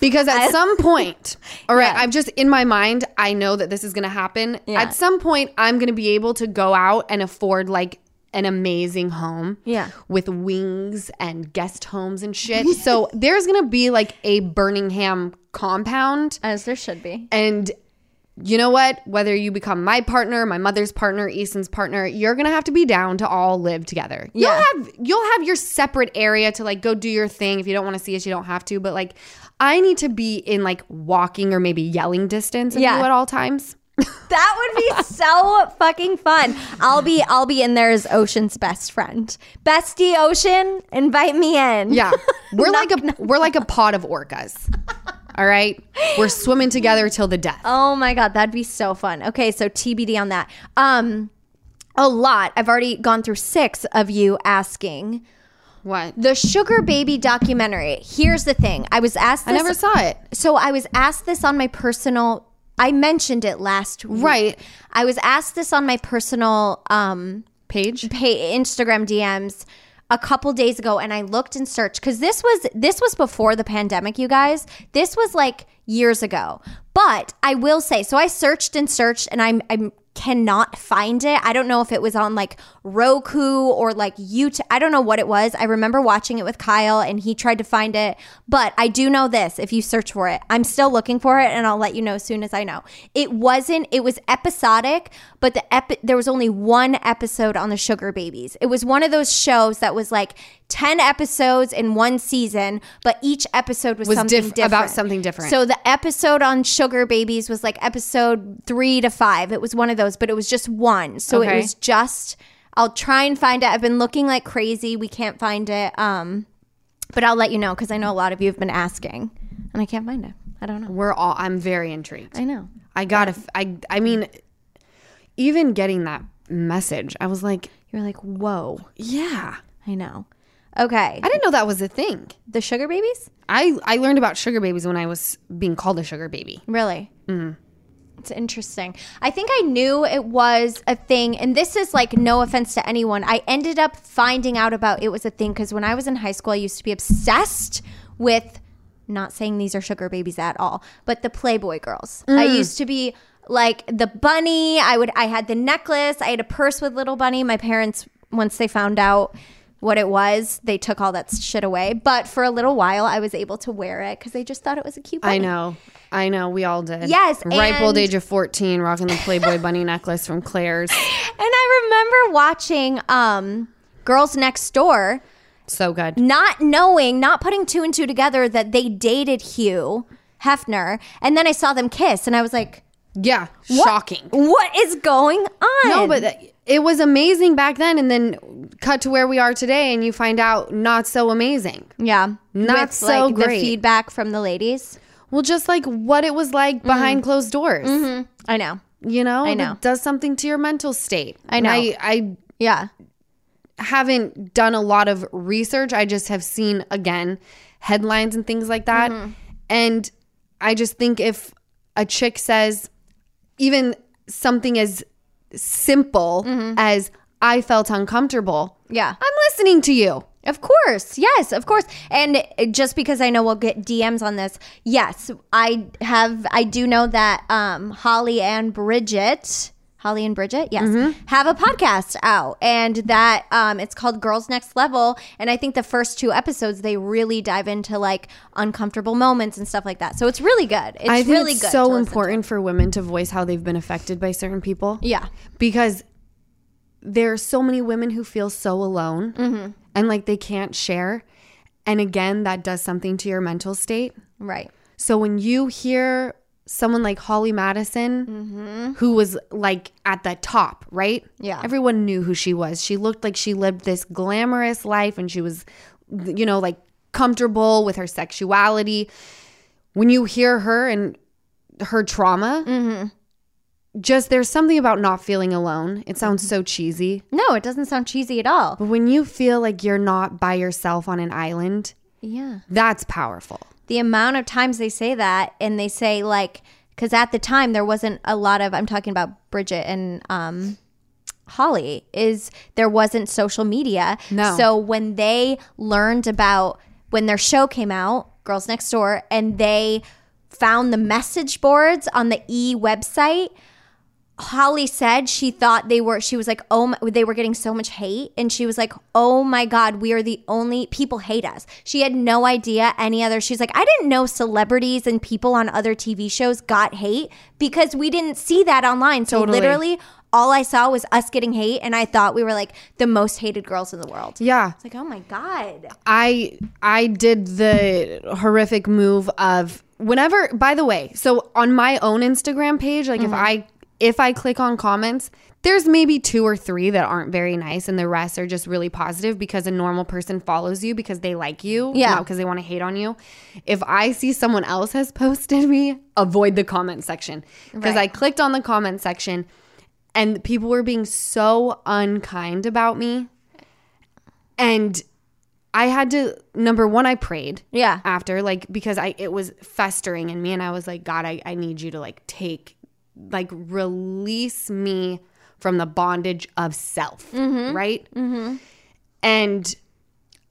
because at some point all right Yeah. i'm just in my mind i know that this is going to happen Yeah. at some point i'm going to be able to go out and afford like an amazing home Yeah. with wings and guest homes and shit so there's going to be like a Burningham compound As there should be. and you know what? Whether you become my partner, my mother's partner, Easton's partner, you're gonna have to be down to all live together. Yeah. You'll have you'll have your separate area to like go do your thing. If you don't want to see us, you don't have to. But like, I need to be in like walking or maybe yelling distance of Yeah. you at all times. That would be so fucking fun. I'll be I'll be in there as Ocean's best friend. Bestie Ocean, invite me in. Yeah, we're like a we're like a pod of orcas. All right, we're swimming together till the death. Oh my god, that'd be so fun. Okay, so TBD on that. Um a lot. I've already gone through 6 of you asking What? the Sugar Baby documentary. Here's the thing. I was asked this, I never saw it. So I was asked this on my personal I mentioned it last week. Right. I was asked this on my personal um Page. pay Instagram DMs a couple days ago and I looked and searched cuz this was this was before the pandemic you guys. This was like years ago. But I will say so I searched and searched and I'm I'm cannot find it. I don't know if it was on like Roku or like YouTube. I don't know what it was. I remember watching it with Kyle and he tried to find it. But I do know this if you search for it. I'm still looking for it and I'll let you know as soon as I know. It wasn't, it was episodic, but the epi- there was only one episode on the Sugar Babies. It was one of those shows that was like 10 episodes in one season, but each episode was, Was something diff- different. about something different. So the episode on Sugar Babies was like episode three to five. It was one of those, but it was just one. So Okay. it was just. I'll try and find it. I've been looking like crazy. We can't find it. Um, but I'll let you know because I know a lot of you have been asking, and I can't find it. I don't know. We're all. I'm very intrigued. I know. I gotta. I. I mean, even getting that message, I was like, You're like, whoa. yeah. I know. Okay. I didn't know that was a thing. The sugar babies? I I learned about sugar babies when I was being called a sugar baby. Really? Mm-hmm. It's interesting. I think I knew it was a thing, and this is like no offense to anyone. I ended up finding out about it was a thing because when I was in high school, I used to be obsessed with not saying these are sugar babies at all, but the Playboy girls. I mm. used to be like the bunny. I would I had the necklace. I had a purse with little bunny. My parents once they found out what it was, they took all that shit away. But for a little while, I was able to wear it because they just thought it was a cute. Bunny. I know. I know. We all did. Yes, Ripe old age of 14, rocking the Playboy bunny necklace from Claire's. And I remember watching um, Girls Next Door, So good. not knowing, not putting two and two together that they dated Hugh Hefner. And then I saw them kiss, and I was like, Yeah. what- Shocking. What is going on? No, but th- it was amazing back then. And then cut to where we are today, and you find out not so amazing. yeah, Not With, so like, great. The feedback from the ladies. Well, just like what it was like mm-hmm. behind closed doors. Mm-hmm. I know. You know, I know. It does something to your mental state. I know. I, I Yeah. haven't done a lot of research. I just have seen again headlines and things like that. Mm-hmm. And I just think if a chick says even something as simple as I felt uncomfortable, Yeah. I'm listening to you. Of course. Yes, of course. And just because I know we'll get DMs on this, yes, I have I do know that um Holly and Bridget Holly and Bridget, yes, Mm-hmm. have a podcast out, and that um, it's called Girls Next Level. And I think the first two episodes they really dive into like uncomfortable moments and stuff like that. So it's really good. It's I think really it's good. so important for women to voice how they've been affected by certain people. Yeah, because there are so many women who feel so alone Mm-hmm. and like they can't share. And again, that does something to your mental state. right. So when you hear someone like Holly Madison, who was like at the top, right? Mm-hmm. Yeah. Everyone knew who she was. She looked like she lived this glamorous life and she was, you know, like comfortable with her sexuality. When you hear her and her trauma, Mm-hmm. just there's something about not feeling alone. It sounds Mm-hmm. so cheesy. No, it doesn't sound cheesy at all. But when you feel like you're not by yourself on an island, Yeah. that's powerful. The amount of times they say that and they say like because at the time there wasn't a lot of i'm talking about bridget and um holly is there wasn't social media No. so when they learned about when their show came out girls next door and they found the message boards on the e website Holly said she thought they were, she was like, oh, my, they were getting so much hate. And she was like, oh my God, we are the only, people hate us. She had no idea any other, she's like, I didn't know celebrities and people on other TV shows got hate because we didn't see that online. So Totally. literally, all I saw was us getting hate. And I thought we were like the most hated girls in the world. Yeah. It's like, oh my God. I I did the horrific move of whenever by the way, so on my own Instagram page, like if mm-hmm. I if I click on comments, there's maybe two or three that aren't very nice and the rest are just really positive because a normal person follows you because they like you, Yeah. because they want to hate on you. If I see someone else has posted me, avoid the comment section because I clicked on the comment section and people were being so unkind about me. And I had to number one, I prayed. Yeah. After, like, because I it was festering in me and I was like, God, I, I need you to like take like release me from the bondage of self. Right? Mm-hmm. And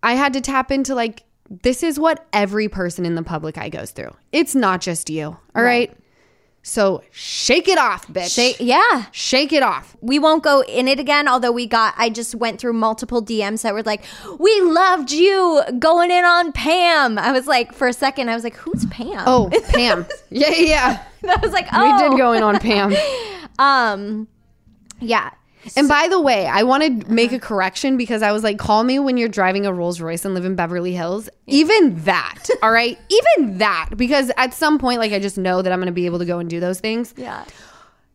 I had to tap into like this is what every person in the public eye goes through. It's not just you. All right. So shake it off, bitch. They, yeah. shake it off. we won't go in it again although we got i just went through multiple dms that were like we loved you going in on pam i was like for a second i was like who's pam Oh, Pam. yeah, yeah. i was like We oh did go in on Pam. um yeah And by the way, I want to make a correction because I was like, call me when you're driving a Rolls Royce and live in Beverly Hills. Even that, all right? Even that, because at some point, like, I just know that I'm going to be able to go and do those things. yeah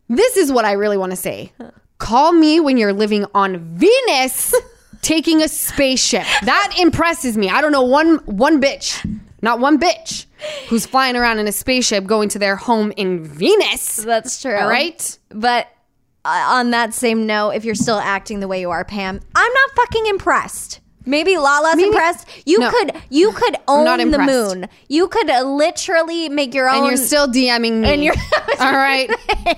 This is what I really want to say. Call me when you're living on Venus taking a spaceship. That impresses me. I don't know one one bitch, not one bitch, who's flying around in a spaceship going to their home in Venus. that's true All right? but uh, on that same note if you're still acting the way you are pam i'm not fucking impressed Maybe Lala's impressed. You No. could you could own not the impressed. moon. You could literally make your own and you're still DMing me. and you're all right,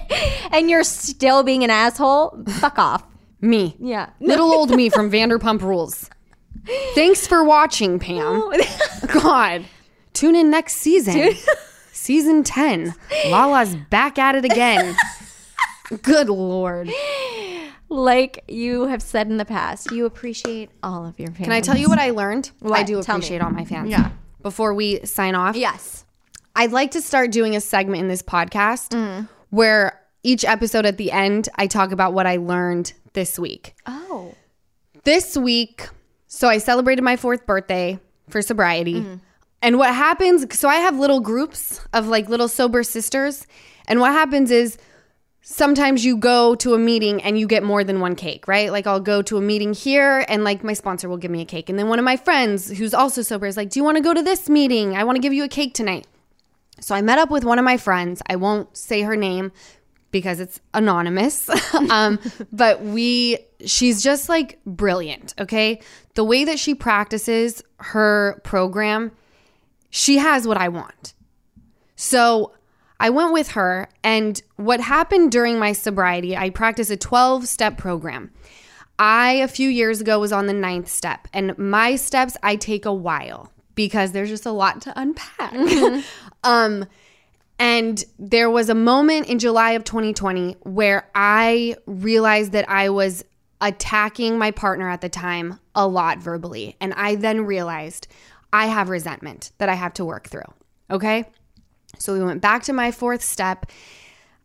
and you're still being an asshole. Fuck off. me. Yeah. Little old me from Vanderpump Rules. Thanks for watching, Pam. God. Tune in next season. season 10. Lala's back at it again. Good Lord. like you have said in the past, you appreciate all of your fans. Can I tell you what I learned? Well, I do Tell me. appreciate all my fans. Yeah. Before we sign off, Yes. I'd like to start doing a segment in this podcast Mm. where each episode at the end, I talk about what I learned this week. Oh. this week, so I celebrated my fourth birthday for sobriety. And what happens, so I have little groups of like little sober sisters. And what happens is sometimes you go to a meeting and you get more than one cake, right? Like I'll go to a meeting here and like my sponsor will give me a cake. And then one of my friends who's also sober is like, Do you want to go to this meeting? I want to give you a cake tonight. So I met up with one of my friends. I won't say her name because it's anonymous. um, but we, she's just like brilliant. Okay. The way that she practices her program, she has what I want. So I went with her, and what happened during my sobriety, I practiced a 12 step program. I, a few years ago, was on the ninth step, and my steps, I take a while because there's just a lot to unpack. um, and there was a moment in July of 2020 where I realized that I was attacking my partner at the time a lot verbally. And I then realized I have resentment that I have to work through. Okay. So we went back to my fourth step.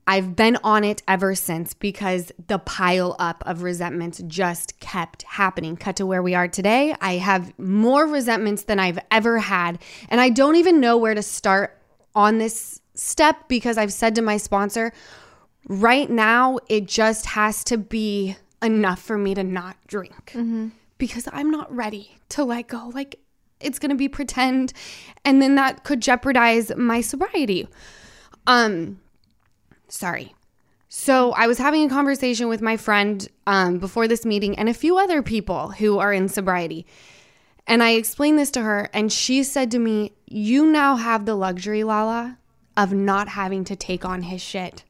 I've been on it ever since because the pile up of resentments just kept happening. Cut to where we are today. I have more resentments than I've ever had. And I don't even know where to start on this step because I've said to my sponsor, right now, it just has to be enough for me to not drink mm-hmm. because I'm not ready to let go. Like, it's going to be pretend. And then that could jeopardize my sobriety. Um, sorry. So I was having a conversation with my friend um, before this meeting and a few other people who are in sobriety. And I explained this to her, and she said to me, You now have the luxury, Lala, of not having to take on his shit.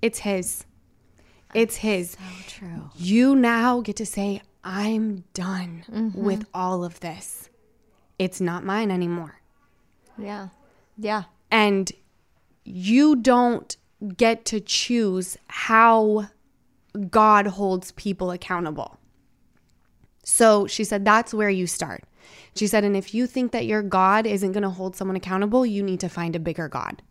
It's his. It's his. So True. You now get to say, I'm done with all of this. It's not mine anymore. Yeah. Yeah. And you don't get to choose how God holds people accountable. So she said, that's where you start. She said, and if you think that your God isn't going to hold someone accountable, you need to find a bigger God.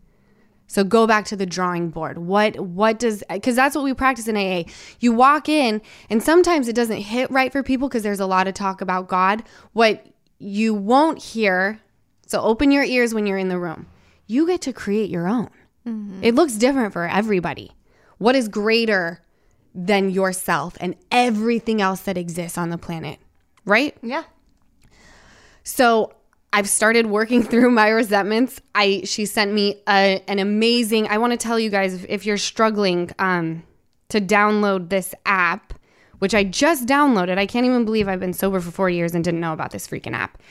So go back to the drawing board. What what does cuz that's what we practice in AA. You walk in and sometimes it doesn't hit right for people because there's a lot of talk about God. What you won't hear, so open your ears when you're in the room. You get to create your own. It looks different for everybody. What is greater than yourself and everything else that exists on the planet? Right? Yeah. So I've started working through my resentments. I she sent me a, an amazing. I want to tell you guys if, if you're struggling um, to download this app, which I just downloaded. I can't even believe I've been sober for four years and didn't know about this freaking app.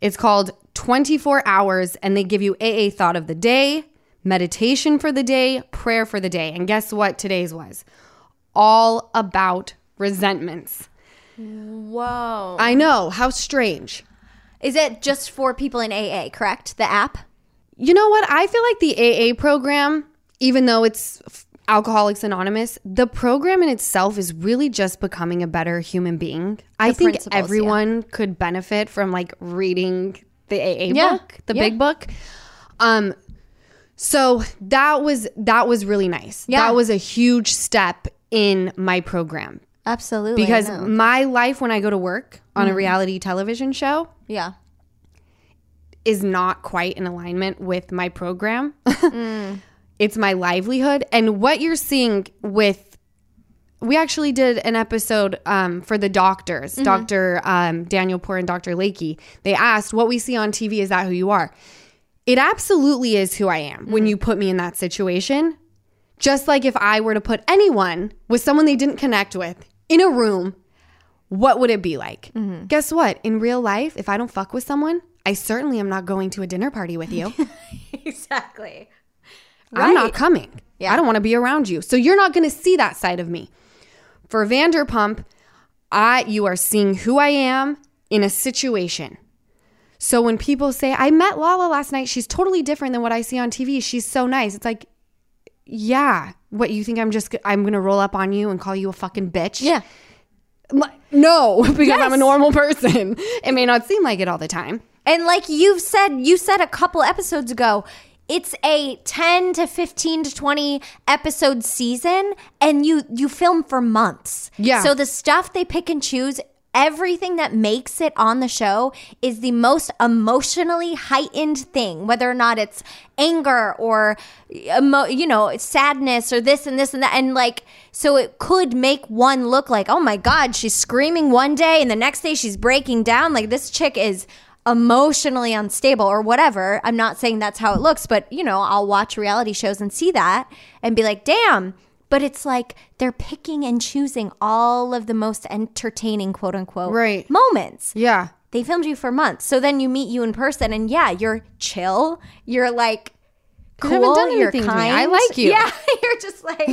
It's called 24 Hours, and they give you AA thought of the day, meditation for the day, prayer for the day. And guess what today's was? All about resentments. Whoa. I know how strange. Is it just for people in AA, correct? The app? You know what? I feel like the AA program, even though it's Alcoholics Anonymous, the program in itself is really just becoming a better human being. I think everyone could benefit from like reading the AA Yeah. book, the Yeah. big book. Um so that was that was really nice. Yeah. That was a huge step in my program Absolutely. Because my life when I go to work on a reality television show yeah. is not quite in alignment with my program. It's my livelihood. And what you're seeing with, we actually did an episode um, for the doctors, Dr. Um, Daniel Poor and Dr. Lakey. They asked, What we see on TV, is that who you are? It absolutely is who I am when you put me in that situation. Just like if I were to put anyone with someone they didn't connect with in a room what would it be like? Guess what? In real life, if I don't fuck with someone, I certainly am not going to a dinner party with you. Exactly. I'm not Right. coming. I don't want to be around you. So you're not going to see that side of me. For Vanderpump, I you are seeing who I am in a situation. So when people say, I met Lala last night, she's totally different than what I see on TV. She's so nice. It's like, yeah. What you think I'm just I'm gonna roll up on you and call you a fucking bitch? Yeah. No, because I'm a normal person. It may not seem like it all the time. And like you've said, you said a couple episodes ago, it's a 10 to 15 to 20 episode season and you you film for months. Yeah. So the stuff they pick and choose Everything that makes it on the show is the most emotionally heightened thing, whether or not it's anger or, emo- you know, sadness or this and this and that. And like, so it could make one look like, oh my God, she's screaming one day and the next day she's breaking down. Like, this chick is emotionally unstable or whatever. I'm not saying that's how it looks, but you know, I'll watch reality shows and see that and be like, damn. But it's like they're picking and choosing all of the most entertaining, quote unquote, Right. moments. Yeah. They filmed you for months. So then you meet you in person and yeah, you're chill. You're like You cool. haven't done you're anything to me. kind. I like you. Yeah, you're just like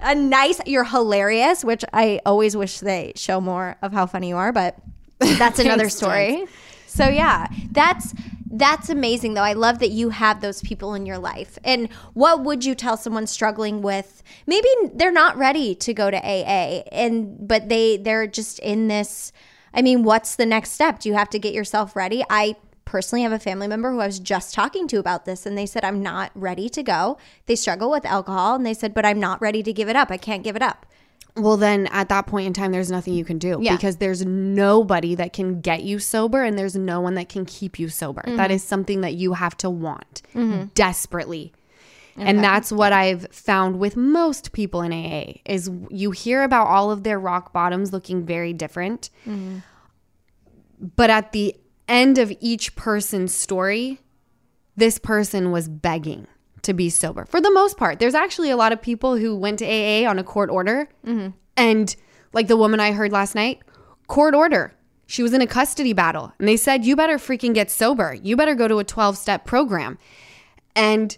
a nice. You're hilarious, which I always wish they show more of how funny you are, but that's another story. So yeah, that's that's amazing though. I love that you have those people in your life. And what would you tell someone struggling with maybe they're not ready to go to AA and but they they're just in this I mean, what's the next step? Do you have to get yourself ready? I personally have a family member who I was just talking to about this and they said I'm not ready to go. They struggle with alcohol and they said but I'm not ready to give it up. I can't give it up. Well, then at that point in time, there's nothing you can do Yeah. because there's nobody that can get you sober and there's no one that can keep you sober. Mm-hmm. That is something that you have to want desperately. And that's what I've found with most people in AA is you hear about all of their rock bottoms looking very different. Mm-hmm. But at the end of each person's story, this person was begging to be sober for the most part. There's actually a lot of people who went to AA on a court order. And like the woman I heard last night, court order. She was in a custody battle and they said, You better freaking get sober. You better go to a 12 step program. And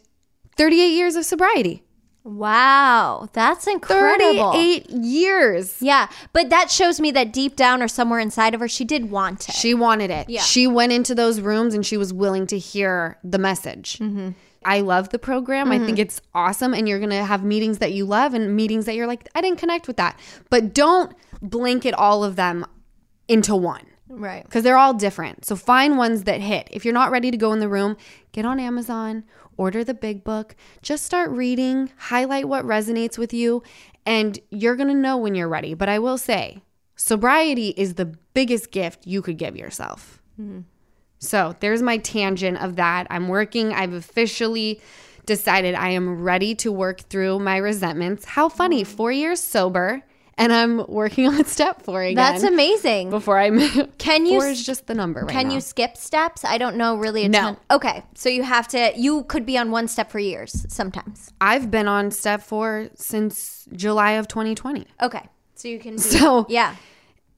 38 years of sobriety. Wow, that's incredible. 38 years. Yeah, but that shows me that deep down or somewhere inside of her, she did want it. She wanted it. Yeah. She went into those rooms and she was willing to hear the message. Mm-hmm. I love the program. I think mm-hmm. it's awesome. And you're going to have meetings that you love and meetings that you're like, I didn't connect with that. But don't blanket all of them into one right. because they're all different. So find ones that hit. If you're not ready to go in the room, get on Amazon, order the big book, just start reading, highlight what resonates with you, and you're going to know when you're ready. But I will say, sobriety is the biggest gift you could give yourself. Mm-hmm. So there's my tangent of that. I'm working, I've officially decided I am ready to work through my resentments. How funny, four years sober. And I'm working on step four again That's amazing. before I'm Can you four is just the number right Can now. you skip steps? I don't know really a No. ton. Okay, so you have to. You could be on one step for years sometimes. I've been on step four since July of 2020. Okay, so you can. Be, So- yeah,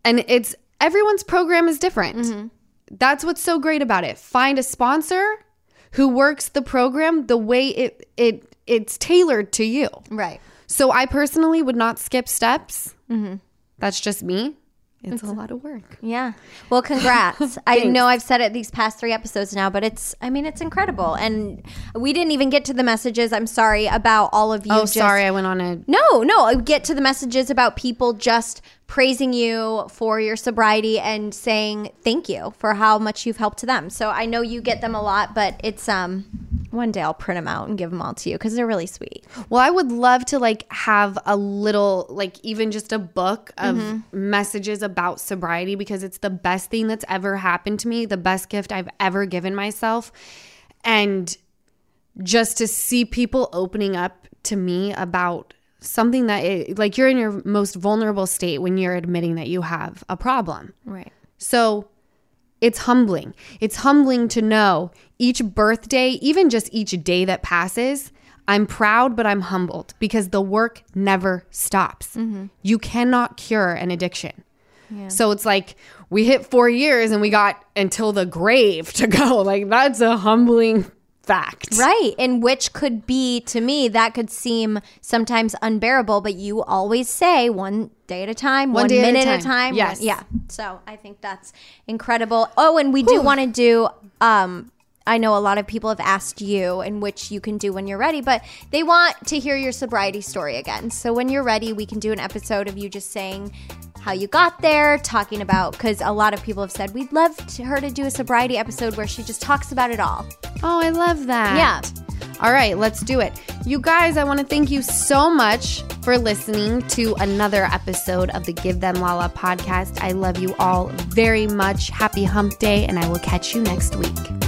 And it's everyone's program is different. Mm-hmm. That's what's so great about it. Find a sponsor who works the program the way it it it's tailored to you. right. So I personally would not skip steps. Mm-hmm. That's just me. It's, a lot of work. Yeah. Well, congrats. I know I've said it these past three episodes now, but it's, I mean, it's incredible. And we didn't even get to the messages. I'm sorry about all of you. Oh, just- sorry, I went on a No, no. I get to the messages about people just praising you for your sobriety and saying thank you for how much you've helped them. So I know you get them a lot, but it's um one day I'll print them out and give them all to you because they're really sweet. Well, I would love to like have a little like even just a book of messages about sobriety because it's the best thing that's ever happened to me, the best gift I've ever given myself. And just to see people opening up to me about something that it, like you're in your most vulnerable state when you're admitting that you have a problem. Right. So it's humbling. It's humbling to know each birthday, even just each day that passes, I'm proud, but I'm humbled because the work never stops. Mm-hmm. You cannot cure an addiction. So it's like we hit four years and we got until the grave to go. Like that's a humbling fact. Right. And which could be, to me, that could seem sometimes unbearable, but you always say one day at a time, one, day at a minute at a time. time. Yes. one- yeah. So I think that's incredible. Oh, and we do want to do, um, I know a lot of people have asked you, and which you can do when you're ready, but they want to hear your sobriety story again. So when you're ready, we can do an episode of you just saying how you got there, talking about, because a lot of people have said we'd love to, her to do a sobriety episode where she just talks about it all. Oh, I love that. Yeah. All right, let's do it. You guys, I want to thank you so much for listening to another episode of the Give Them Lala podcast. I love you all very much. Happy hump day, and I will catch you next week.